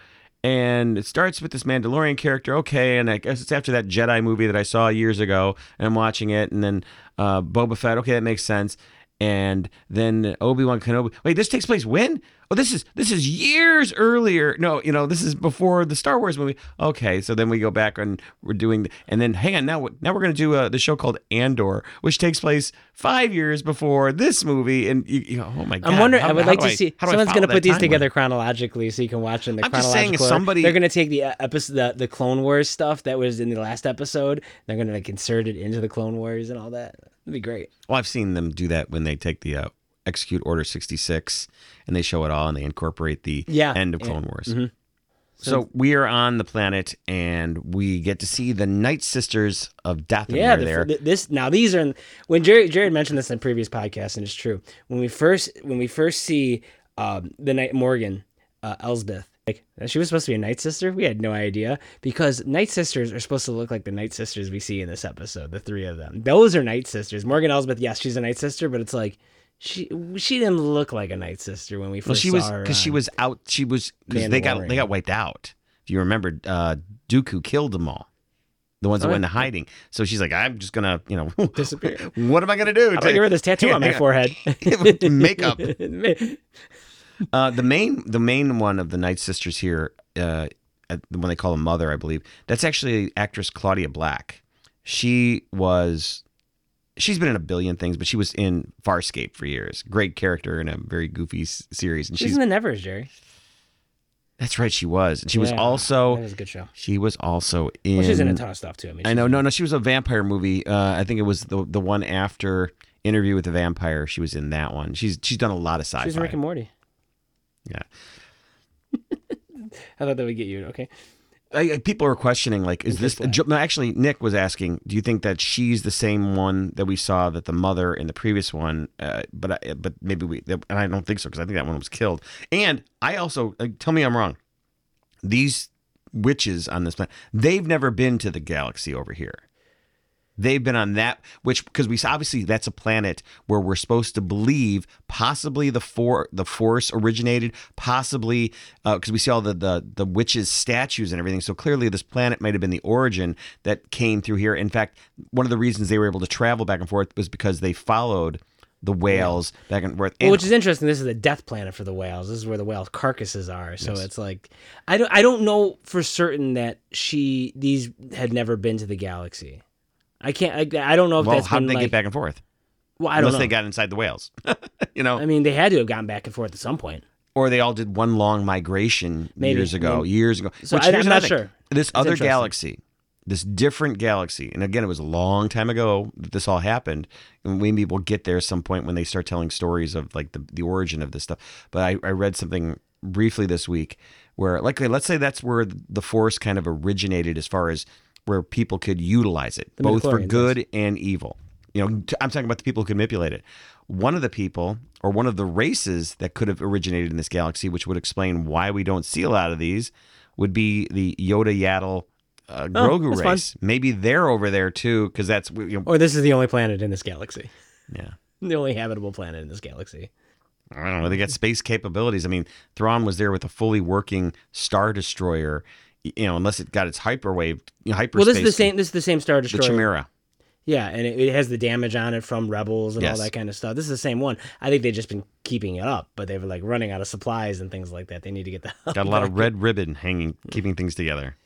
And it starts with this Mandalorian character, okay, and I guess it's after that Jedi movie that I saw years ago, and I'm watching it, and then uh, Boba Fett, okay, that makes sense, and then Obi Wan Kenobi. Wait, this takes place when? Oh, this is this is years earlier. No, you know, this is before the Star Wars movie. Okay, so then we go back and we're doing, and then hang on, now now we're going to do uh, the show called Andor, which takes place five years before this movie, and you, you know, oh my god, I'm wondering. how- I would like to see. how do Someone's going to put these together chronologically, so you can watch them. The I'm just saying, somebody- they're going to take the uh, episode, the, the Clone Wars stuff that was in the last episode. They're going to like insert it into the Clone Wars and all that. That'd be great. Well, I've seen them do that when they take the uh, Execute Order 66 and they show it all and they incorporate the Yeah, end of yeah. Clone Wars. So we are on the planet and we get to see the Night Sisters of Dathomir Yeah, the, there. this now these are when Jared Jared mentioned this in previous podcasts, and it's true. When we first when we first see um, the night Morgan uh, Elsbeth, like she was supposed to be a Night Sister. We had no idea because Night Sisters are supposed to look like the Night Sisters we see in this episode. The three of them, those are Night Sisters. Morgan Elsbeth, yes, she's a Night Sister, but it's like She she didn't look like a Night Sister when we first Well, she saw was her. because she was out. She was because they got they got wiped out. If you remember, uh, Dooku killed them all. The ones that Oh, went yeah. into hiding. So she's like, I'm just gonna, you know, Disappear. what am I gonna do? How about I get rid of this tattoo on my forehead? Makeup. Uh, the main the main one of the Night Sisters here, uh, the one they call a mother, I believe. That's actually actress Claudia Black. She was, she's been in a billion things, but she was in Farscape for years. Great character in a very goofy s- series, and She's she's in the Nevers, Jerry. that's right, she was. And she was Yeah, also that was a good show. she was also in. Well, she's in a ton of stuff too. I mean, I know, no, no, she was a vampire movie. Uh, I think it was the the one after Interview with the Vampire. She was in that one. She's she's done a lot of sci-fi. She's in Rick and Morty. Yeah. I thought that would get you. Okay. I, I- people are questioning like is this no, actually nick was asking do you think that she's the same one that we saw that the mother in the previous one uh, but I, but maybe we and i don't think so because i think that one was killed. And i also like, tell me i'm wrong. These witches on this planet they've never been to the galaxy over here they've been on that which because we obviously that's a planet where we're supposed to believe possibly the for the force originated possibly uh, because we see all the, the the witches statues and everything so clearly this planet might have been the origin that came through here in fact one of the reasons they were able to travel back and forth was because they followed the whales back and forth Well, which is interesting. This is the death planet for the whales. This is where the whale carcasses are. So Yes. it's like I don't I don't know for certain that she these had never been to the galaxy. I can't. I, I don't know if well that's how been did they like. get back and forth well, I don't know. unless know. they got inside the whales you know I mean, they had to have gotten back and forth at some point. or they all did one long migration Maybe. years ago, Maybe. years ago. So Which, I, I'm not sure. This other galaxy, this different galaxy, and again, it was a long time ago that this all happened. And maybe we'll get there at some point when they start telling stories of like the, the origin of this stuff. But I, I read something briefly this week where, like, let's say that's where the Force kind of originated as far as where people could utilize it, The both for good and evil. You know, I'm talking about the people who could manipulate it. One of the people, or one of the races that could have originated in this galaxy, which would explain why we don't see a lot of these, would be the Yoda Yaddle uh, Oh, Grogu fun. race. Maybe they're over there too, because that's you know, Or this is the only planet in this galaxy. yeah. The only habitable planet in this galaxy. I don't know. They got space capabilities. I mean, Thrawn was there with a fully working Star Destroyer. You know, unless it got its hyperwave, you know, hyperspace. Well, this is the same. This is the same Star Destroyer. The Chimera. Yeah, and it, it has the damage on it from Rebels and Yes. all that kind of stuff. This is the same one. I think they've just been keeping it up, but they were like running out of supplies and things like that. They need to get the Got a lot of red ribbon hanging, keeping things together.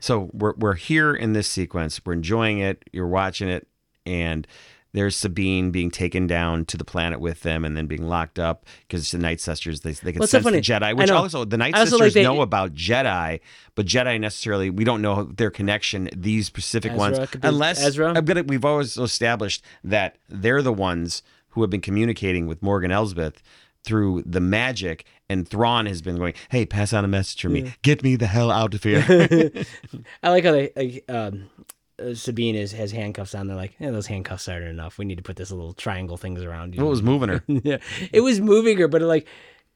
So we're we're here in this sequence. We're enjoying it. You're watching it, and there's Sabine being taken down to the planet with them, and then being locked up because the Night Sisters. They they can Well, it's so sense the. Jedi, which also the Night also Sisters like they- know about Jedi, but Jedi necessarily we don't know their connection. These specific ones, Ezra be- unless Ezra? I'm gonna, we've always established that they're the ones who have been communicating with Morgan Elsbeth through the magic, and Thrawn has been going, "Hey, pass on a message for me. Get me the hell out of here." I like how they like um, Uh, Sabine is has handcuffs on. They're like, yeah, those handcuffs aren't enough. We need to put this little triangle things around you. what was moving her? yeah, it was moving her, but it, like.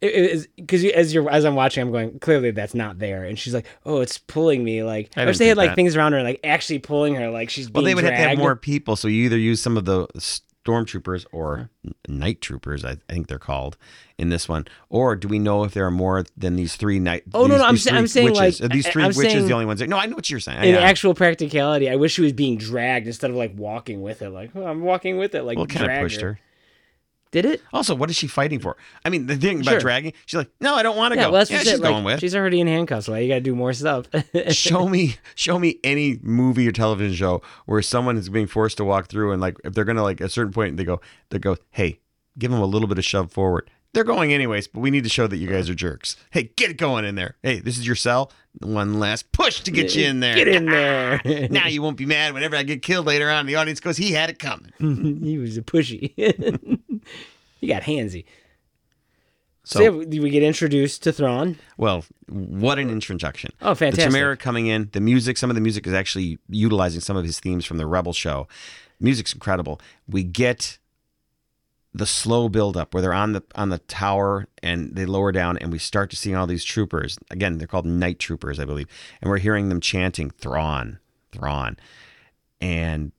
It is because as you're as I'm watching, I'm going clearly that's not there, and she's like, "Oh, it's pulling me." Like, I I, wish they had like that. things around her, like actually pulling her, like she's Well, they would have to have more people, so you either use some of the stormtroopers or night troopers, I think they're called in this one, or do we know if there are more than these three night? Oh, no, these- no, I'm these sa- I'm saying, witches? like, Are these 3 I'm witches saying- the only ones. That, no, I know what you're saying. in actual practicality, I wish she was being dragged instead of like walking with it. Like, oh, I'm walking with it. Like, well, kind of pushed her. Did it? Also, what is she fighting for? I mean, the thing about Sure. dragging, she's like, no, I don't want to Yeah, go. well, that's yeah, she's it. Like, going with. she's already in handcuffs. Why you got to do more stuff? show me show me any movie or television show where someone is being forced to walk through and like if they're gonna like at a certain point they go they go hey give them a little bit of shove forward they're going anyways but we need to show that you guys are jerks hey get it going in there hey this is your cell one last push to get you in there Get in ah, there. now you won't be mad whenever i get killed later on the audience goes he had it coming he was a pushy. he got handsy. So, so yeah, we get introduced to Thrawn. well what an introduction Oh, fantastic. The Chimera coming in, the music, some of the music is actually utilizing some of his themes from the Rebel show. Music's incredible. We get the slow build up where they're on the on the tower and they lower down and we start to see all these troopers. Again, they're called night troopers, I believe. And we're hearing them chanting Thrawn, Thrawn. And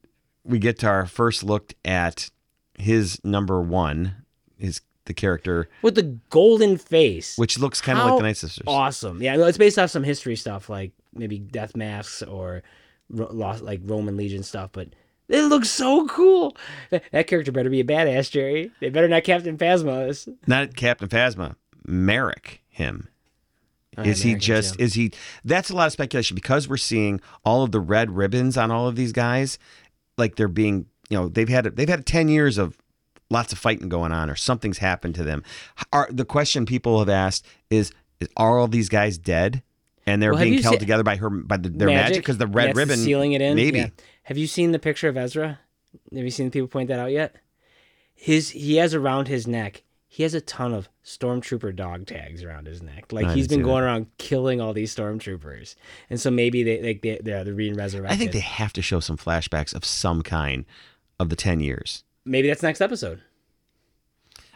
we get to our first look at his number one, his the character, with the golden face. which looks kind of like the Night Sisters. awesome. Yeah, it's based off some history stuff, like maybe death masks or lost like Roman legion stuff. But it looks so cool. That, character better be a badass, Jerry. They better not Captain Phasma us. Not Captain Phasma, Marrok. Him. Oh, yeah, is he just? too. Is he? That's a lot of speculation because we're seeing all of the red ribbons on all of these guys, like they're being. You know, they've had they've had ten years of lots of fighting going on, or something's happened to them. Are the question people have asked is, is are all these guys dead? And they're Well, being held together by her by the, their magic because the red ribbon sealing it in. Maybe Yeah. Have you seen the picture of Ezra? Have you seen people point that out yet? His he has around his neck. He has a ton of stormtrooper dog tags around his neck. Like I he's been going around killing all these stormtroopers, and so maybe they like they, they're the being resurrected. I think they have to show some flashbacks of some kind of the 10 years. maybe that's next episode.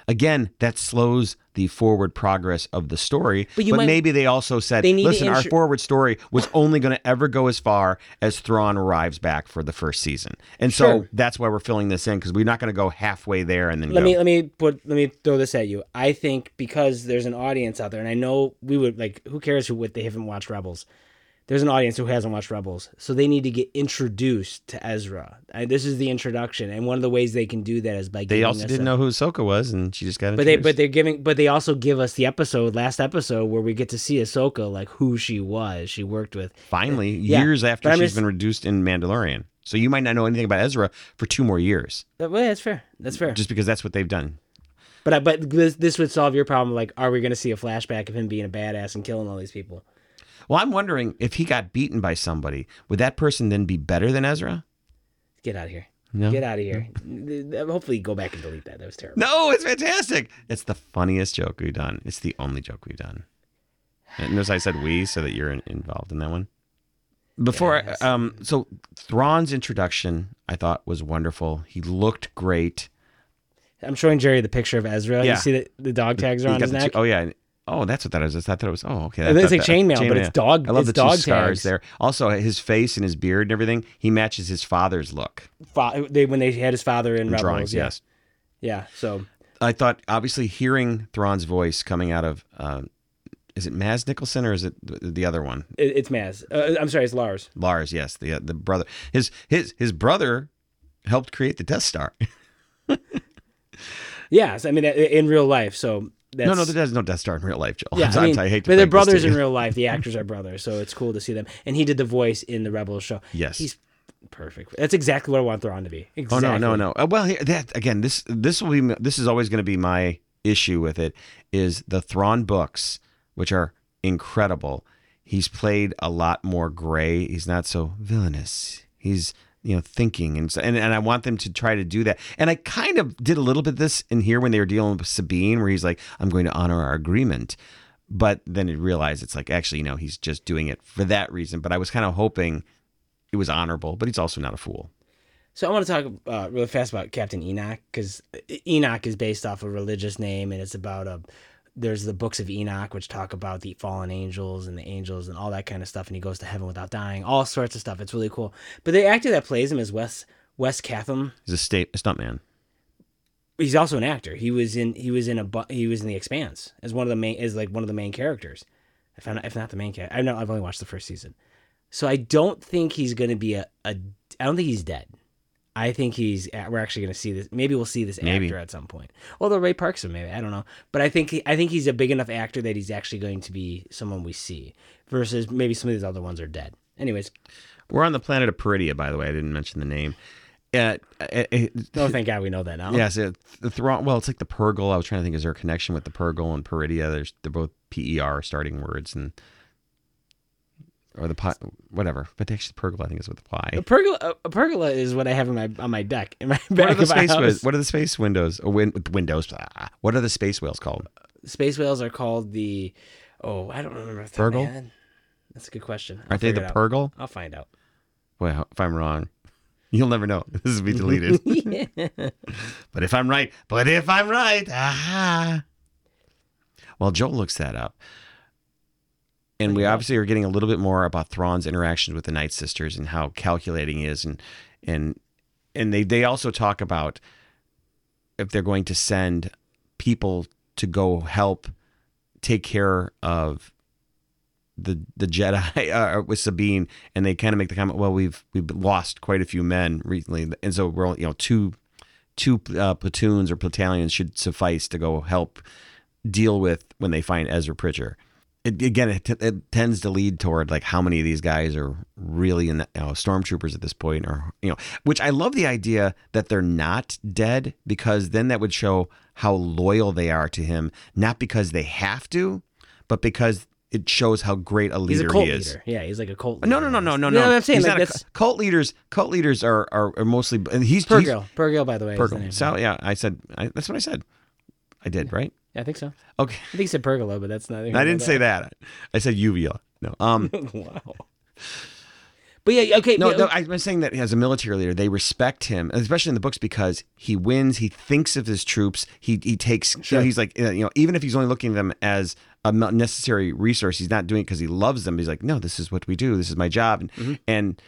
Again, that slows the forward progress of the story. But But, might- maybe they also said, They listen, our forward story was only going to ever go as far as Thrawn arrives back for the first season. And so Sure. that's why we're filling this in because we're not going to go halfway there and then Let go. me let me put let me throw this at you. I think because there's an audience out there, and I know we would like who cares who what they haven't watched Rebels. There's an audience who hasn't watched Rebels, so they need to get introduced to Ezra. And this is the introduction, and one of the ways they can do that is by they also didn't a- know who Ahsoka was, and she just got But they introduced. but they're giving but they also give us the episode last episode where we get to see Ahsoka like who she was. She worked with Finally, Yeah, years after but she's just- been reduced in Mandalorian. So you might not know anything about Ezra for two more years, Well, that's fair. That's fair. just because that's what they've done. But I, but this this would solve your problem. Like, are we going to see a flashback of him being a badass and killing all these people? Well, I'm wondering if he got beaten by somebody, would that person then be better than Ezra? Get out of here. No. Get out of here. Hopefully, go back and delete that. That was terrible. No, it's fantastic. It's the funniest joke we've done. It's the only joke we've done. And notice I said we so that you're in, involved in that one. Before, Yes. um, so Thrawn's introduction I thought was wonderful. He looked great. I'm showing Jerry the picture of Ezra. Yeah. You see that the dog tags are on his neck. two- oh yeah. Oh, that's what that is. I thought that was. Oh, okay. That, it's like chainmail, but it's dog- I love the two dog scars tags. there. Also, his face and his beard and everything. He matches his father's look. Fa- they, when they had his father in in Rebels. drawings. yeah. Yes. Yeah. So I thought obviously hearing Thrawn's voice coming out of uh, is it Mads Mikkelsen or is it the, the other one? it, it's Mads. Uh, I'm sorry, it's Lars. Lars, yes, the uh, the brother. His his his brother helped create the Death Star. Yes, I mean uh, in real life. So that's, no, no, there's no Death Star in real life, Joel. Yeah, I mean, I hate to but they're break this to brothers in real life. The actors are brothers, so it's cool to see them. And he did the voice in the Rebels show. Yes. he's perfect. That's exactly what I want Thrawn to be. Oh Exactly. no, no, no. Uh, well, here, that again, this this will be this is always going to be my issue with it is the Thrawn books, which are incredible. He's played a lot more gray. He's not so villainous. He's you know thinking and so- and and I want them to try to do that. And I kind of did a little bit of this in here when they were dealing with Sabine, where he's like, "I'm going to honor our agreement." But then it realized it's like actually, you know, he's just doing it for that reason. But I was kind of hoping it was honorable, but he's also not a fool. So I want to talk uh, really fast about Captain Enoch because Enoch is based off a religious name, and it's about a. There's the books of Enoch, which talk about the fallen angels and the angels and all that kind of stuff, and he goes to heaven without dying, all sorts of stuff. It's really cool. But the actor that plays him is Wes Wes Chatham. He's a state a stuntman. He's also an actor. He was in he was in a he was in The Expanse as one of the main as like one of the main characters. If not, if not the main character, I know I've only watched the first season, so I don't think he's going to be a, a. I don't think he's dead. I think he's. We're actually going to see this. Maybe we'll see this Maybe. actor at some point. Although Ray Park's maybe I don't know. But I think he, I think he's a big enough actor that he's actually going to be someone we see. Versus maybe some of these other ones are dead. Anyways, We're on the planet of Peridea, by the way. I didn't mention the name. Uh, uh, uh, oh thank God we know that now. yes, it, the Thrawn. Well, it's like the Purrgil. I was trying to think, is there a connection with the Purrgil and Peridea? There's they're both P E R starting words, and or the pot, whatever. But actually, Purrgil, I think, is with the A Y. pergola, a, a pergola is what I have in my on my deck in my What are the space? Whales, what are the space windows? Oh, win, windows. ah, What are the space whales called? Space whales are called the. Oh, I don't remember. off the top of my Purrgil? head. That's a good question. I'll Aren't they the. Purrgil? I'll find out. Well, if I'm wrong, you'll never know. This will be deleted. But if I'm right, but if I'm right, aha. Well, Joel looks that up. And we obviously are getting a little bit more about Thrawn's interactions with the Night Sisters and how calculating he is and and and they they also talk about if they're going to send people to go help take care of the the Jedi uh, with Sabine, and they kind of make the comment, "Well, we've we've lost quite a few men recently, and so we're only, you know two two uh, platoons or battalions should suffice to go help deal with when they find Ezra Bridger." It, again, it, t- it tends to lead toward like how many of these guys are really in the, you know, stormtroopers at this point, or you know, which I love the idea that they're not dead because then that would show how loyal they are to him, not because they have to, but because it shows how great a He's leader a cult he is. leader. Yeah, he's like a cult. Leader. No, no, no, no, no, You no. I'm saying? He's Like, that's cult leaders. Cult leaders are are, are mostly, and he's he's- Purrgil. Purrgil, by the way. is Purrgil. So yeah, I said I, that's what I said. I did right. Yeah, I think so. Okay, I think he said pergola, but that's not. I didn't say that. I said uvula. No. Um. wow. But yeah, okay. No, no, I was saying that as a military leader, they respect him, especially in the books because he wins. He thinks of his troops. He he takes. You know, he's like you know, even if he's only looking at them as a necessary resource, he's not doing it because he loves them. He's like, no, this is what we do. This is my job, and, Mm-hmm. and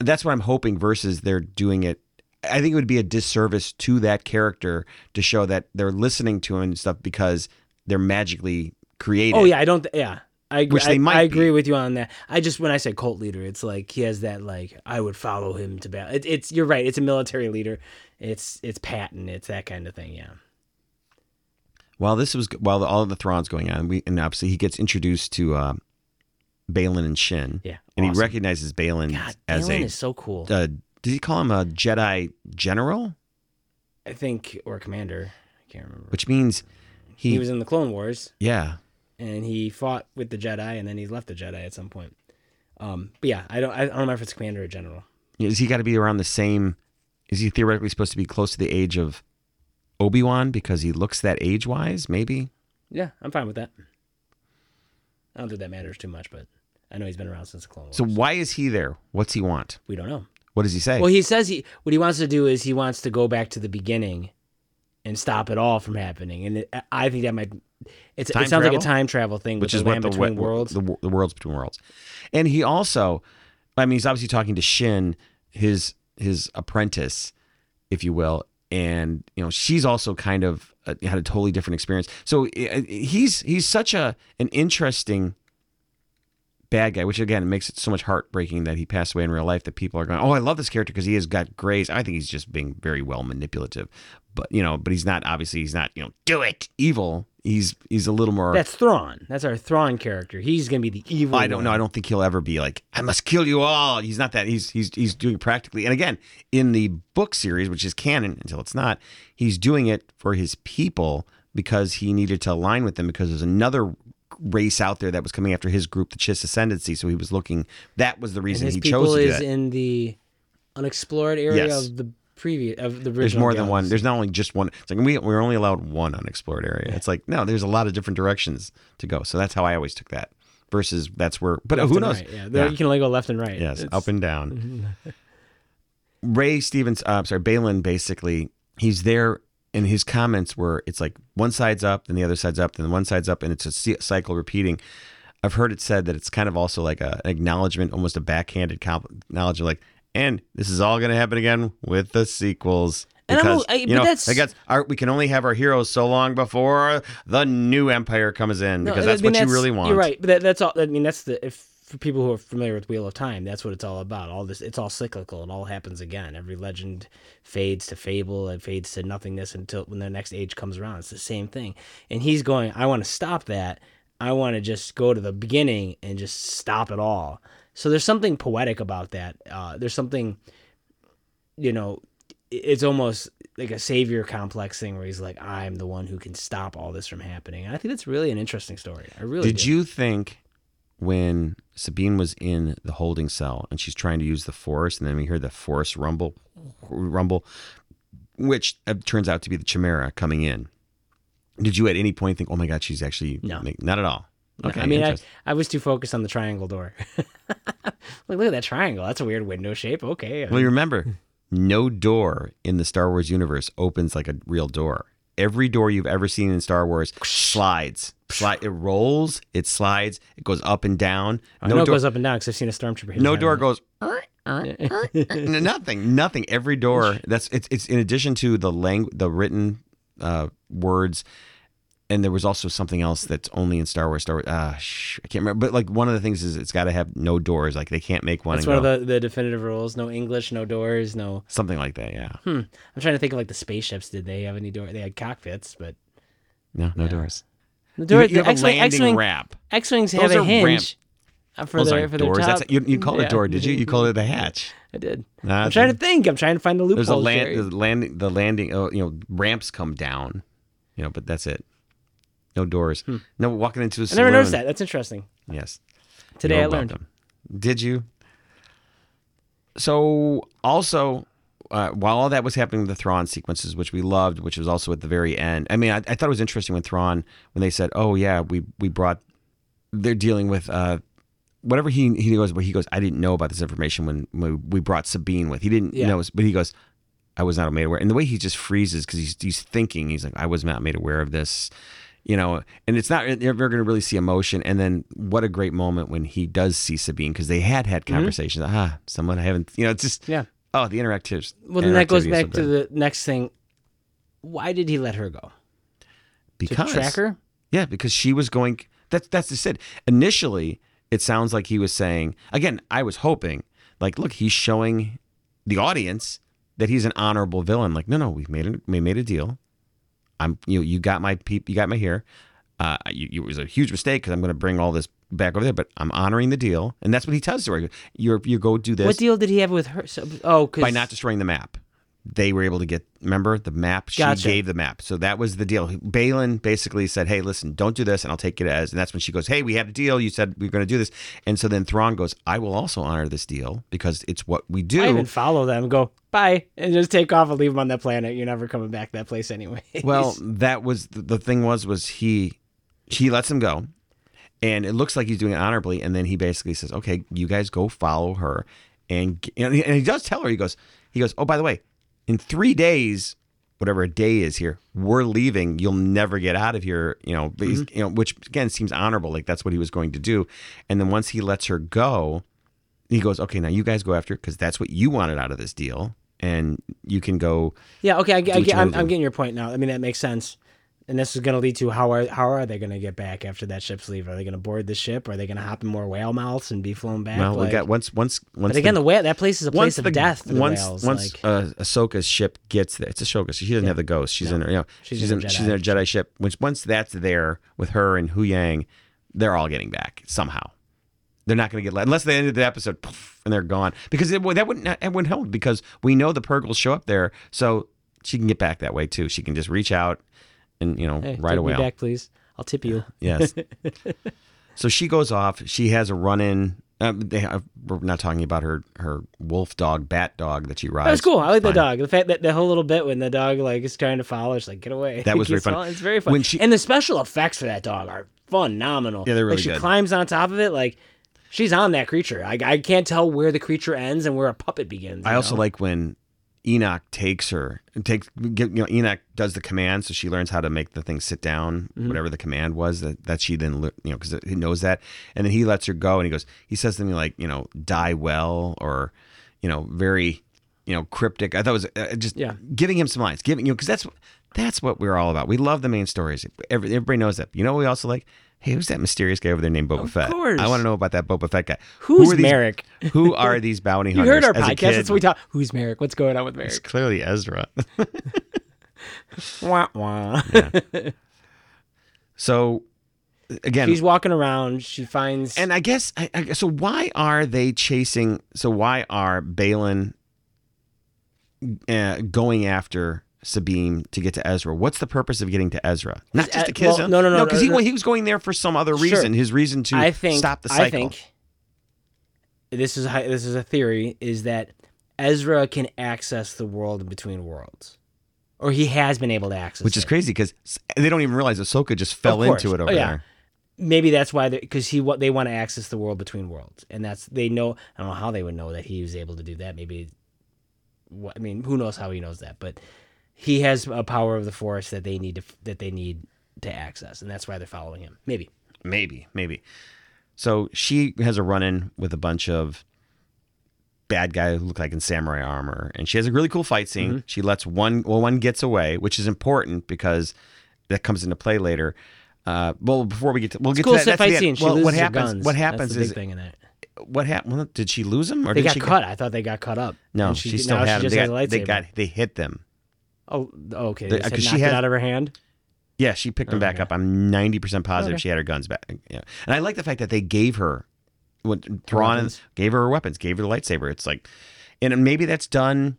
that's what I'm hoping. Versus they're doing it. I think it would be a disservice to that character to show that they're listening to him and stuff because they're magically created. Oh yeah, I don't. Yeah, I agree. Which they I, might I be. agree with you on that. I just when I say cult leader, it's like he has that like I would follow him to battle. It, it's you're right. It's a military leader. It's it's Patton. It's that kind of thing. Yeah. While this was while all of the Thrawn's going on, we and obviously he gets introduced to uh, Baylan and Shin. Yeah. and awesome. he recognizes Baylan God, as Baylan a. is so cool. uh, did he call him a Jedi general? I think or commander. I can't remember. Which means he, he was in the Clone Wars yeah. and he fought with the Jedi and then he left the Jedi at some point. Um, but yeah, I don't I don't remember if it's commander or general. Is he got to be around the same? Is he theoretically supposed to be close to the age of Obi Wan because he looks that age wise? Maybe. Yeah, I'm fine with that. I don't think that matters too much, but I know he's been around since the Clone Wars. So why is he there? What's he want? we don't know. What does he say? Well, he says he what he wants to do is he wants to go back to the beginning and stop it all from happening. And it, I think that might it's, it sounds like a time travel thing, which is what the between wo- worlds. the, the worlds between worlds, and he also, I mean, he's obviously talking to Shin, his his apprentice, if you will, and you know she's also kind of uh, had a totally different experience. So uh, he's he's such a an interesting bad guy, which again makes it so much heartbreaking that he passed away in real life. That people are going, oh, I love this character because he has got grace. I think he's just being very well manipulative, but you know, but he's not obviously he's not you know do it evil. He's he's a little more. That's Thrawn. That's our Thrawn character. He's gonna be the evil. I don't know. I don't think he'll ever be like, I must kill you all. He's not that. He's he's he's doing it practically. And again, in the book series, which is canon until it's not, he's doing it for his people because he needed to align with them because there's another race out there that was coming after his group, the Chiss Ascendancy. So he was looking. That was the reason his he people chose to do is that. in the unexplored area Yes. of the previous of the original. There's more than one. galaxy. There's not only just one. It's like we we're only allowed one unexplored area. It's like no, there's a lot of different directions to go. So that's how I always took that. Versus that's where, but Left who and knows? right, Yeah, There- you can only go left and right. Yes, It's- up and down. Ray Stevenson, uh, I'm sorry, Baylan. Basically, he's there, and his comments were, "It's like one side's up, then the other side's up, then one side's up, and it's a cycle repeating." I've heard it said that it's kind of also like a, an acknowledgement, almost a backhanded comp- knowledge of like, and this is all going to happen again with the sequels. Because I- you but know, that's- I guess our, we can only have our heroes so long before the new empire comes in No, because I that's mean, what you really want. You're right, but that, that's all. I mean, that's the if for people who are familiar with Wheel of Time, that's what it's all about. All this, it's all cyclical. It all happens again. Every legend fades to fable. It fades to nothingness until when the next age comes around. It's the same thing. And he's going. I want to stop that. I want to just go to the beginning and just stop it all. So there's something poetic about that. Uh, there's something, you know, it's almost like a savior complex thing where he's like, I'm the one who can stop all this from happening. And I think that's really an interesting story. I really Did do. you think when Sabine was in the holding cell and she's trying to use the force, and then we hear the force rumble, rumble, which uh, turns out to be the Chimera coming in? Did you at any point think, "Oh my God, she's actually No. make-" not at all"? Okay, I mean, I. I was too focused on the triangle door. like, look at that triangle. That's a weird window shape. Okay. well, you remember, no door in the Star Wars universe opens like a real door. Every door you've ever seen in Star Wars slides. Slide. It rolls. It slides. It goes up and down. I No know it door. goes up and down because I've seen a stormtrooper. hit no door on it. goes N- nothing nothing every door that's it's it's in addition to the lang the written uh, words. And there was also something else that's only in Star Wars. Star Wars. Uh, sh- I can't remember. But like one of the things is it's got to have no doors. Like they can't make one. That's one go. of the, the definitive rules. No English, no doors, no. something like that. Yeah. Hmm. I'm trying to think of like the spaceships. Did they have any door? They had cockpits, but No, no Yeah. doors. The door. you the have a X-wing, landing X-wing, ramp. X-wings have are a hinge ramp- for Those their aren't for their doors. top. That's you, you called it a door, did you? You called it a hatch. I did. Nah, I'm trying to think. I'm trying to find the loophole. There's a land, the landing, the landing. Oh, you know, ramps come down. You know, but that's it. No doors. Hmm. No walking into a saloon. I never noticed that. That's interesting. Yes. Today You're I learned. welcome. Did you? So also, uh, while all that was happening, with the Thrawn sequences, which we loved, which was also at the very end. I mean, I, I thought it was interesting when Thrawn, when they said, "Oh yeah, we we brought," they're dealing with. Uh, Whatever he he goes, but he goes. I didn't know about this information when, when we brought Sabine with. He didn't Yeah. know, but he goes, I was not made aware. And the way he just freezes because he's he's thinking, he's like, I was not made aware of this, you know. And it's not you're never going to really see emotion. And then what a great moment when he does see Sabine because they had had conversations. Ah, someone I haven't, you know, it's just Mm-hmm. Yeah. Oh the interactives. Well, then that goes so back to the next thing. Why did he let her go? because To track her? Yeah, because she was going. That's that's just it. Initially, it sounds like he was saying. Again, I was hoping, like, look, he's showing the audience that he's an honorable villain. Like, no, no, we've made a, we made a deal. I'm you you got my peep, you got my here. Uh, you, you, it was a huge mistake because I'm going to bring all this back over there, but I'm honoring the deal, and that's what he tells her. You you go do this What deal did he have with her? So, oh, by not destroying the map. They were able to get. Remember the map? She Gotcha. gave the map, so that was the deal. Baylan basically said, "Hey, listen, don't do this, and I'll take it as." And that's when she goes, "Hey, we had a deal. You said we are going to do this." And so then Thrawn goes, "I will also honor this deal because it's what we do." I even follow them, go bye, and just take off and leave them on that planet. You're never coming back to that place anyway. Well, that was the, the thing was was he he lets him go, and it looks like he's doing it honorably. And then he basically says, "Okay, you guys go follow her," and and he, and he does tell her. He goes, he goes, "Oh, by the way, in three days, whatever a day is here, we're leaving. You'll never get out of here." You know, he's- mm-hmm. you know, which again seems honorable. Like that's what he was going to do. And then once he lets her go, he goes, "Okay, now you guys go after because that's what you wanted out of this deal." And you can go yeah, okay, I, get- I what get, you I'm, I'm getting your point now. I mean, that makes sense. And this is going to lead to how are how are they going to get back after that ship's leave? Are they going to board the ship? Are they going to hop in more whale mouths and be flown back? well. Like- we got once once once again, the the whale that place is a place once of the, death the once whales. once like, uh, Ahsoka's ship gets there, it's Ahsoka. So she doesn't have the ghost. She's in her, you know, She's she's, in in, she's in a Jedi Jedi ship. Which once that's there with her and Huyang, they're all getting back somehow. They're not going to get let unless they ended the episode poof, and they're gone because it, that wouldn't that wouldn't help because we know the Purrgils show up there, so she can get back that way too. She can just reach out and you know hey, right away. me back, please. I'll tip you. Yes. so she goes off. She has a run in. Um, they have, we're not talking about her her wolf dog, bat dog that she rides. That was cool. I like the dog. The fact that the whole little bit when the dog like is trying to follow, it's like get away. That was very fun. It's very fun. When she- and the special effects for that dog are phenomenal. Yeah, they're really like she good. climbs on top of it, like she's on that creature. I, I can't tell where the creature ends and where a puppet begins. I you also like when Enoch takes her and takes you know Enoch does the command so she learns how to make the thing sit down Mm-hmm. whatever the command was that, that she then you know because he knows that. And then he lets her go and he goes he says something like you know die well or you know very you know cryptic. I thought it was uh, just Yeah. giving him some lines giving you know because that's that's what we're all about. We love the main stories. Every, everybody knows that. You know what we also like hey who's that mysterious guy over there named Boba Of Fett course. I want to know about that Boba Fett guy Who's Who these- Marrok? who are these bounty hunters? You heard our as podcast. That's what we talk. Who's Marrok? What's going on with Marrok? It's clearly Ezra. Wah, wah. so again, She's walking around. She finds and I guess I, I, so. Why are they chasing? So why are Baylan uh, going after Sabine to get to Ezra? What's the purpose of getting to Ezra? Not just to kiss well, him. no, no, no, because no, he no. he was going there for some other Sure. reason. His reason to I think stop the cycle. I think this is hi- this is a theory is that Ezra can access the world in between worlds, or he has been able to access, which is it. crazy because they don't even realize Ahsoka just fell into it oh, over Oh, yeah. there. Maybe that's why because he what they want to access the world between worlds, and that's they know. I don't know how they would know that he was able to do that. Maybe, what I mean, who knows how he knows that, but he has a power of the force that they need to that they need to access, and that's why they're following him. Maybe. Maybe, maybe. So she has a run in with a bunch of bad guy who looked like in samurai armor, and she has a really cool fight scene. Mm-hmm. She lets one well one gets away, which is important because that comes into play later. Uh, well, before we get to we'll get Cool to that. that's fight the scene. Well, what happens? What happens is thing in what happened? Well, did she lose them or They did got she cut. I thought they got cut up. No, And she, still had she them. They has got, they got they hit them. Oh, okay. The- They said 'cause she had- it out of her hand. Yeah, she picked them back Okay. up. I'm 90% positive Okay. she had her guns back. Yeah. And I like the fact that they gave her what Thrawn weapons. gave her her weapons, gave her the lightsaber. It's like and maybe that's done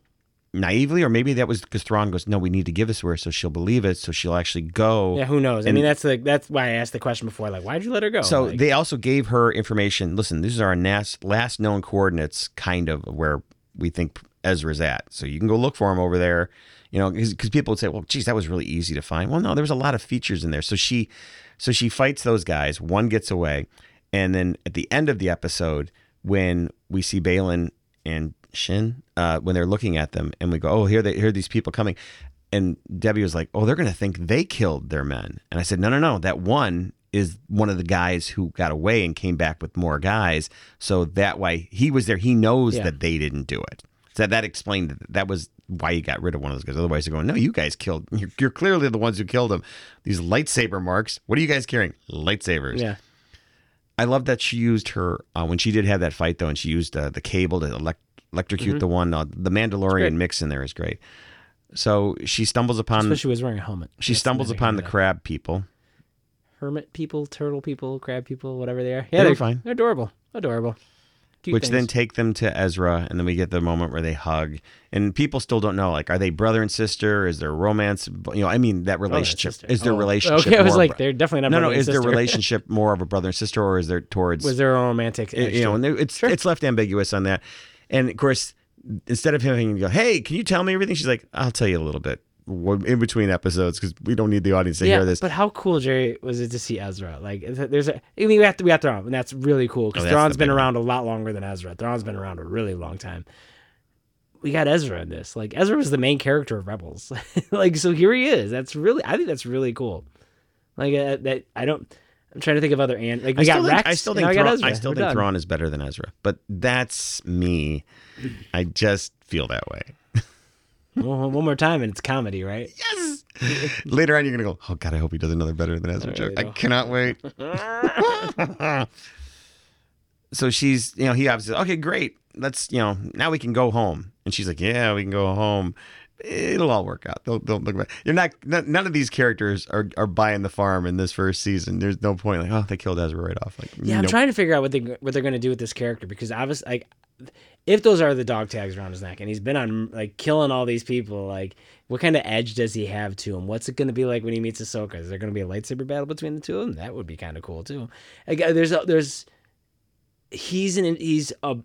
naively or maybe that was because Thrawn goes, "No, we need to give this to her so she'll believe it, so she'll actually go." Yeah, who knows? I mean, that's the that's why I asked the question before. Like, why'd you let her go? So Like, they also gave her information. Listen, these are our last, last known coordinates, kind of where we think Ezra's at. So you can go look for him over there. You know, because people would say, "Well, geez, that was really easy to find." Well, no, there was a lot of features in there. So she, so she fights those guys. One gets away, and then at the end of the episode, when we see Baylan and Shin, uh, when they're looking at them, and we go, "Oh, here they here are these people coming," and Debbie was like, "Oh, they're going to think they killed their men," and I said, "No, no, no. That one is one of the guys who got away and came back with more guys. So that way he was there. He knows Yeah. that they didn't do it. So that explained that, that was why you got rid of one of those guys. Otherwise, they're going, no, you guys killed. You're, you're clearly the ones who killed him. These lightsaber marks. What are you guys carrying? Lightsabers. yeah, I love that she used her uh, when she did have that fight though, and she used uh, the cable to elect- electrocute the one. Uh, the Mandalorian mix in there is great. So she stumbles upon especially she was wearing a helmet. she That's stumbles upon the crab people. hermit people, turtle people, crab people, whatever they are. Yeah, they're fine. They're adorable, adorable. Cute which then take them to Ezra, and then we get the moment where they hug, and people still don't know, like, are they brother and sister? Is there romance? You know, I mean, that relationship sister. is their Oh, relationship. Okay, I was like, bro- they're definitely not. no, no, is their relationship more of a brother and sister, or is there towards was there a romantic? Eh, you know? And it's Sure. it's left ambiguous on that, and of course, instead of him having to go, hey, can you tell me everything? She's like, I'll tell you a little bit in between episodes because we don't need the audience to yeah, hear this. but how cool, Jerry, was it to see Ezra? Like, there's a. I mean, we have to. We have Thrawn, and that's really cool because Oh, Thrawn's been big one. around a lot longer than Ezra. Thrawn's been around a really long time. We got Ezra in this. Like, Ezra was the main character of Rebels. like, so here he is. That's really. I think that's really cool. Like uh, that. I don't. I'm trying to think of other and like I we still got think, Rex. I still think now we got Thrawn, Ezra. I still We're think done. Thrawn is better than Ezra, but that's me. I just feel that way. One one more time, and it's comedy, right? Yes. Later on, you're gonna go. Oh God, I hope he does another better than Ezra I joke. really I cannot wait. so she's, you know, he obviously, okay, great. Let's, you know, now we can go home. And she's like, yeah, we can go home. It'll all work out. Don't, don't look back. You're not. n- None of these characters are, are buying the farm in this first season. There's no point. Like, oh, they killed Ezra right off. Like, Yeah, I'm nope. trying to figure out what they what they're gonna do with this character because obviously, like, if those are the dog tags around his neck, and he's been on like killing all these people, like, what kind of edge does he have to him? What's it gonna be like when he meets Ahsoka? Is there gonna be a lightsaber battle between the two of them? That would be kind of cool too. Like, uh, there's a, there's he's an he's a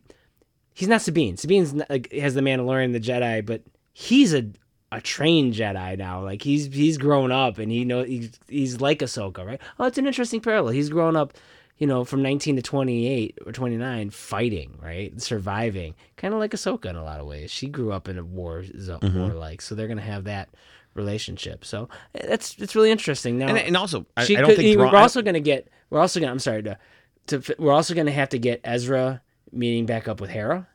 he's not Sabine. Sabine's not, like has the Mandalorian, the Jedi, but he's a a trained Jedi now. Like he's he's grown up and he know he's he's like Ahsoka, right? Oh, it's an interesting parallel. He's grown up, you know, from 19 to 28 or 29, fighting, right, surviving, kind of like Ahsoka in a lot of ways. She grew up in a war zone, Mm-hmm. war like, so they're gonna have that relationship. So eh, that's it's really interesting. Now, And, and also, I, I don't could- think we're also gonna get. We're also gonna. I'm sorry to, to. We're also gonna have to get Ezra meeting back up with Hera.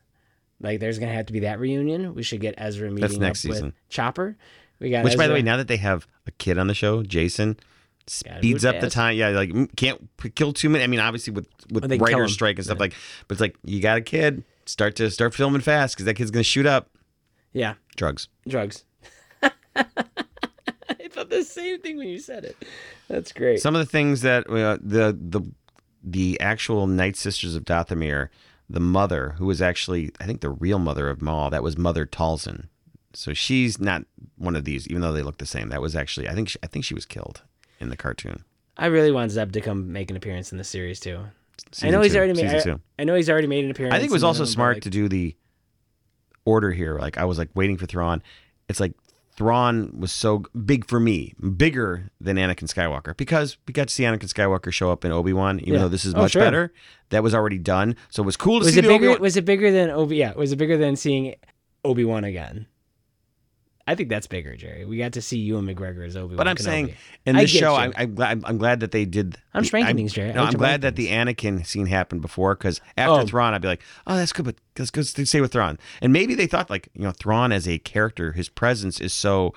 Like, there's gonna have to be that reunion. We should get Ezra meeting that's next up season. with Chopper. We got Which, by the way, now that they have a kid on the show, Jacen speeds up the time. Yeah, like can't kill too many. I mean, obviously with with Or they can kill writer's him. strike and stuff like, but it's like you got a kid. Start to start filming fast because that kid's gonna shoot up yeah, drugs. drugs. I thought the same thing when you said it. That's great. Some of the things that uh, the the the actual Night Sisters of Dathomir, the mother who was actually I think the real mother of Maul, that was Mother Talzin. So she's not one of these, even though they look the same. That was actually I think she, I think she was killed in the cartoon. I really want Zeb to come make an appearance in the series too. I Season know he's already made. I, two. I know he's already made an appearance. I think it was also them, smart like, to do the order here. Like I was like waiting for Thrawn. It's like Thrawn was so big for me, bigger than Anakin Skywalker because we got to see Anakin Skywalker show up in Obi Wan. Even Yeah. though this is Oh, much sure. better, that was already done. So it was cool to Was see it bigger? Obi-Wan. Was it bigger than Obi? Yeah, was it bigger than seeing Obi Wan again? I think that's bigger, Jerry. We got to see Ewan McGregor as Obi. But I'm saying in this show, you. I'm, glad. I'm glad that they did. I'm strengthening things, Jerry. No, I'm glad that the Anakin scene happened before because after Oh. Thrawn, I'd be like, oh, that's good, but let's go stay with Thrawn. And maybe they thought like, you know, Thrawn as a character, his presence is so,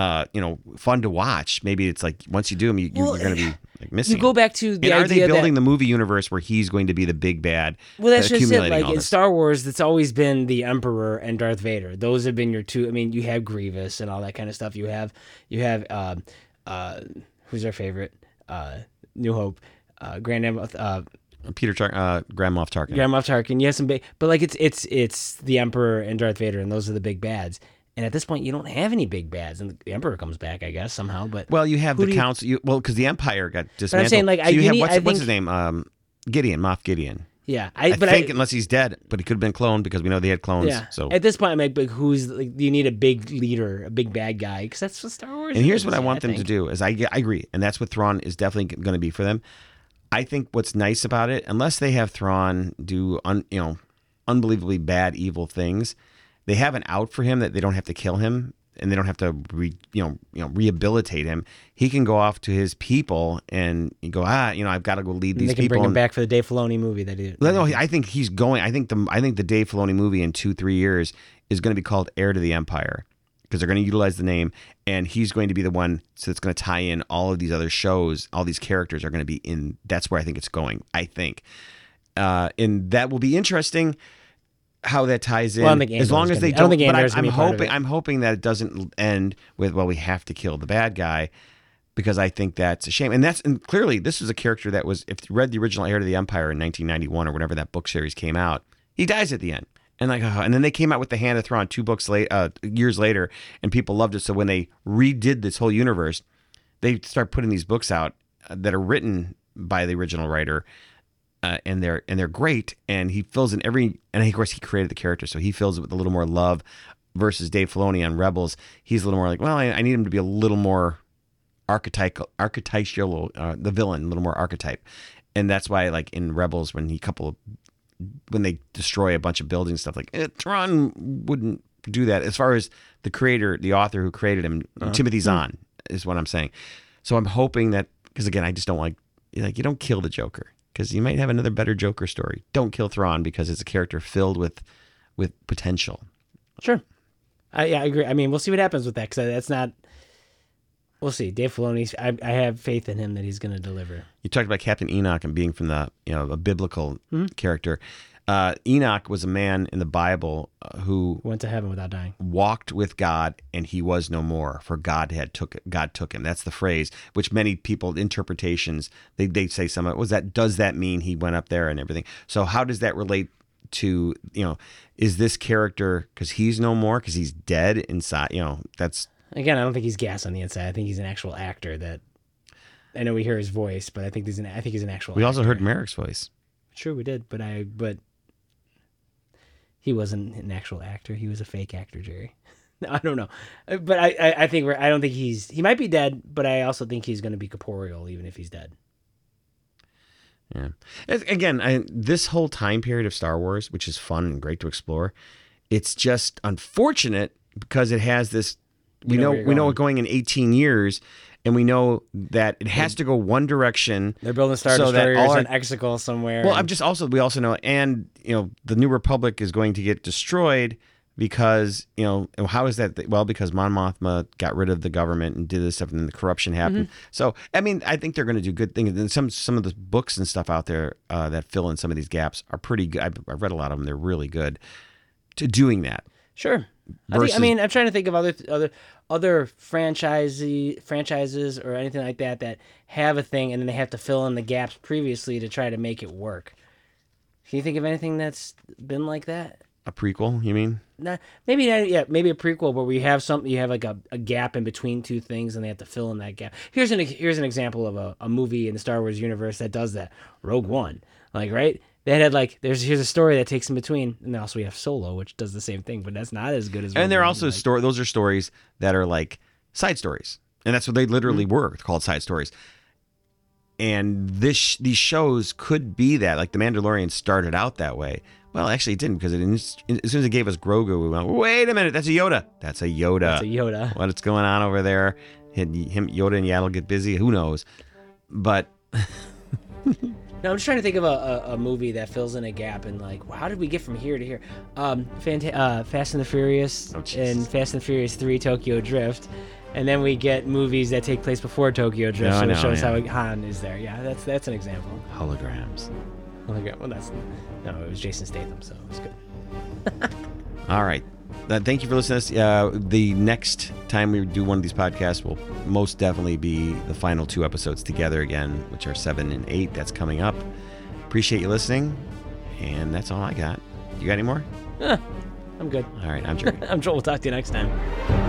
uh, you know, fun to watch. Maybe it's like once you do them, you, you, Well, you're going to be like missing. you go back to the and are they building that the movie universe where he's going to be the big bad? well, that's uh, just it. Like in? Star Wars, it's always been the Emperor and Darth Vader. Those have been your two. I mean, you have Grievous and all that kind of stuff. You have you have um, uh, who's our favorite? Uh, New Hope, uh, Grand Am- uh, Peter Tar- uh, Grand Moff Tarkin. Grand Moff Tarkin. You have some big, but like it's it's it's the Emperor and Darth Vader, and those are the big bads. And at this point, you don't have any big bads, and the Emperor comes back, I guess somehow. But Well, you have the council. You, well, because the Empire got dismantled. saying, like, so I- you you have need- what's, I what's think- his name? Um, Gideon, Moff Gideon. yeah, I, I think I, unless he's dead, but he could have been cloned because we know they had clones. yeah. So at this point, I'm like, but who's like? You need a big leader, a big bad guy, because that's what Star Wars. Is. And here's what I want them to do is I, I agree, and that's what Thrawn is definitely going to be for them. I think what's nice about it, unless they have Thrawn do un, you know unbelievably bad evil things, they have an out for him that they don't have to kill him and they don't have to re, you know you know rehabilitate him. He can go off to his people and go ah you know I've got to go lead And these they can people. bring him and- back for the Dave Filoni movie that he no, I think he's going. I think the I think the Dave Filoni movie in two three years is going to be called Heir to the Empire because they're going to utilize the name, and he's going to be the one. So it's going to tie in all of these other shows. All these characters are going to be in. That's where I think it's going. I think, uh, and that will be interesting. How that ties in, Well, I as long as they be- don't don't. think but Andor's I'm, I'm be a part of hoping. I'm hoping that it doesn't end with well, we have to kill the bad guy because I think that's a shame. And that's and clearly this is a character that was if you read the original Heir to the Empire in 1991 or whenever that book series came out, he dies at the end. And like, oh, and then they came out with the Hand of Thrawn two books late, uh, years later, and people loved it. So when they redid this whole universe, they start putting these books out uh, that are written by the original writer, uh, and they're and they're great. And he fills in every, and of course he created the character, so he fills it with a little more love. Versus Dave Filoni on Rebels, he's a little more like, well, I, I need him to be a little more archetypal, archetypal, uh, the villain, a little more archetype, and that's why, like in Rebels, when he couple, when they destroy a bunch of buildings, stuff like eh, Thrawn wouldn't do that. As far as the creator, the author who created him, Timothy Zahn, is what I'm saying. So I'm hoping that because again, I just don't like like you don't kill the Joker because you might have another better Joker story. Don't kill Thrawn because it's a character filled with with potential. Sure. I, yeah, I agree. I mean, we'll see what happens with that because that's not. We'll see. Dave Filoni, I, I have faith in him that he's going to deliver. You talked about Captain Enoch and being from the you know a biblical mm-hmm. character. Uh, Enoch was a man in the Bible uh, who Went to heaven without dying. walked with God and he was no more for God had took God took him that's the phrase which many people interpretations they, they say some of it was that does that mean he went up there and everything so how does that relate to you know is this character because he's no more because he's dead inside you know that's Again, I don't think he's gas on the inside. I think he's an actual actor. That I know we hear his voice, but I think he's an. I think he's an actual. we also heard Marrok's voice Sure, we did, but I but he wasn't an actual actor. He was a fake actor, Jerry. I don't know, Uh, but I I, I think we're. I don't think he's. He might be dead, but I also think he's going to be corporeal, even if he's dead. Yeah. Again, I, this whole time period of Star Wars, which is fun and great to explore, it's just unfortunate because it has this. We You know know, we know going. it going in 18 years, and we know that it has to go one direction. They're building star So that destroyers our- in Exegol somewhere. Well, and- I'm just also we also know, and you know, the New Republic is going to get destroyed because you know how is that? Well, because Mon Mothma got rid of the government and did this stuff, and then the corruption happened. Mm-hmm. So, I mean, I think they're going to do good things. And some some of the books and stuff out there uh, that fill in some of these gaps are pretty good. I've, I've read a lot of them; they're really good to doing that. Sure. I, think, I mean, I'm trying to think of other other other franchisee franchises or anything like that that have a thing and then they have to fill in the gaps previously to try to make it work. Can you think of anything that's been like that? A prequel, you mean? Not, maybe not, yeah, maybe a prequel where we have something you have like a, a gap in between two things and they have to fill in that gap. Here's an here's an example of a, a movie in the Star Wars universe that does that. Rogue One. Like, right? They had like there's here's a story that takes in between, and then also we have Solo, which does the same thing, but that's not as good as. And they're also like- story. Those are stories that are like side stories, and that's what they literally mm-hmm. were called side stories. And this these shows could be that. Like the Mandalorian started out that way, Well, actually, it didn't because it, as soon as it gave us Grogu, we went, "Wait a minute, that's a Yoda. That's a Yoda. That's a Yoda. What's going on over there? Him, Yoda and Yaddle get busy. Who knows? But No, I'm just trying to think of a, a, a, movie that fills in a gap and like, how did we get from here to here? Um, Fanta- uh, Fast and the Furious Oh, and Fast and the Furious Three Tokyo Drift, and then we get movies that take place before Tokyo Drift, No, so no, it shows yeah. how Han is there. Yeah, that's that's an example. holograms. Okay, well that's no, it was Jason Statham, so it was good. All right. Uh, thank you for listening. to this. Uh, the next time we do one of these podcasts will most definitely be the final two episodes together again, which are seven and eight. That's coming up. Appreciate you listening. And that's all I got. You got any more? I'm good. All right. I'm Jerry. I'm Joel. We'll talk to you next time.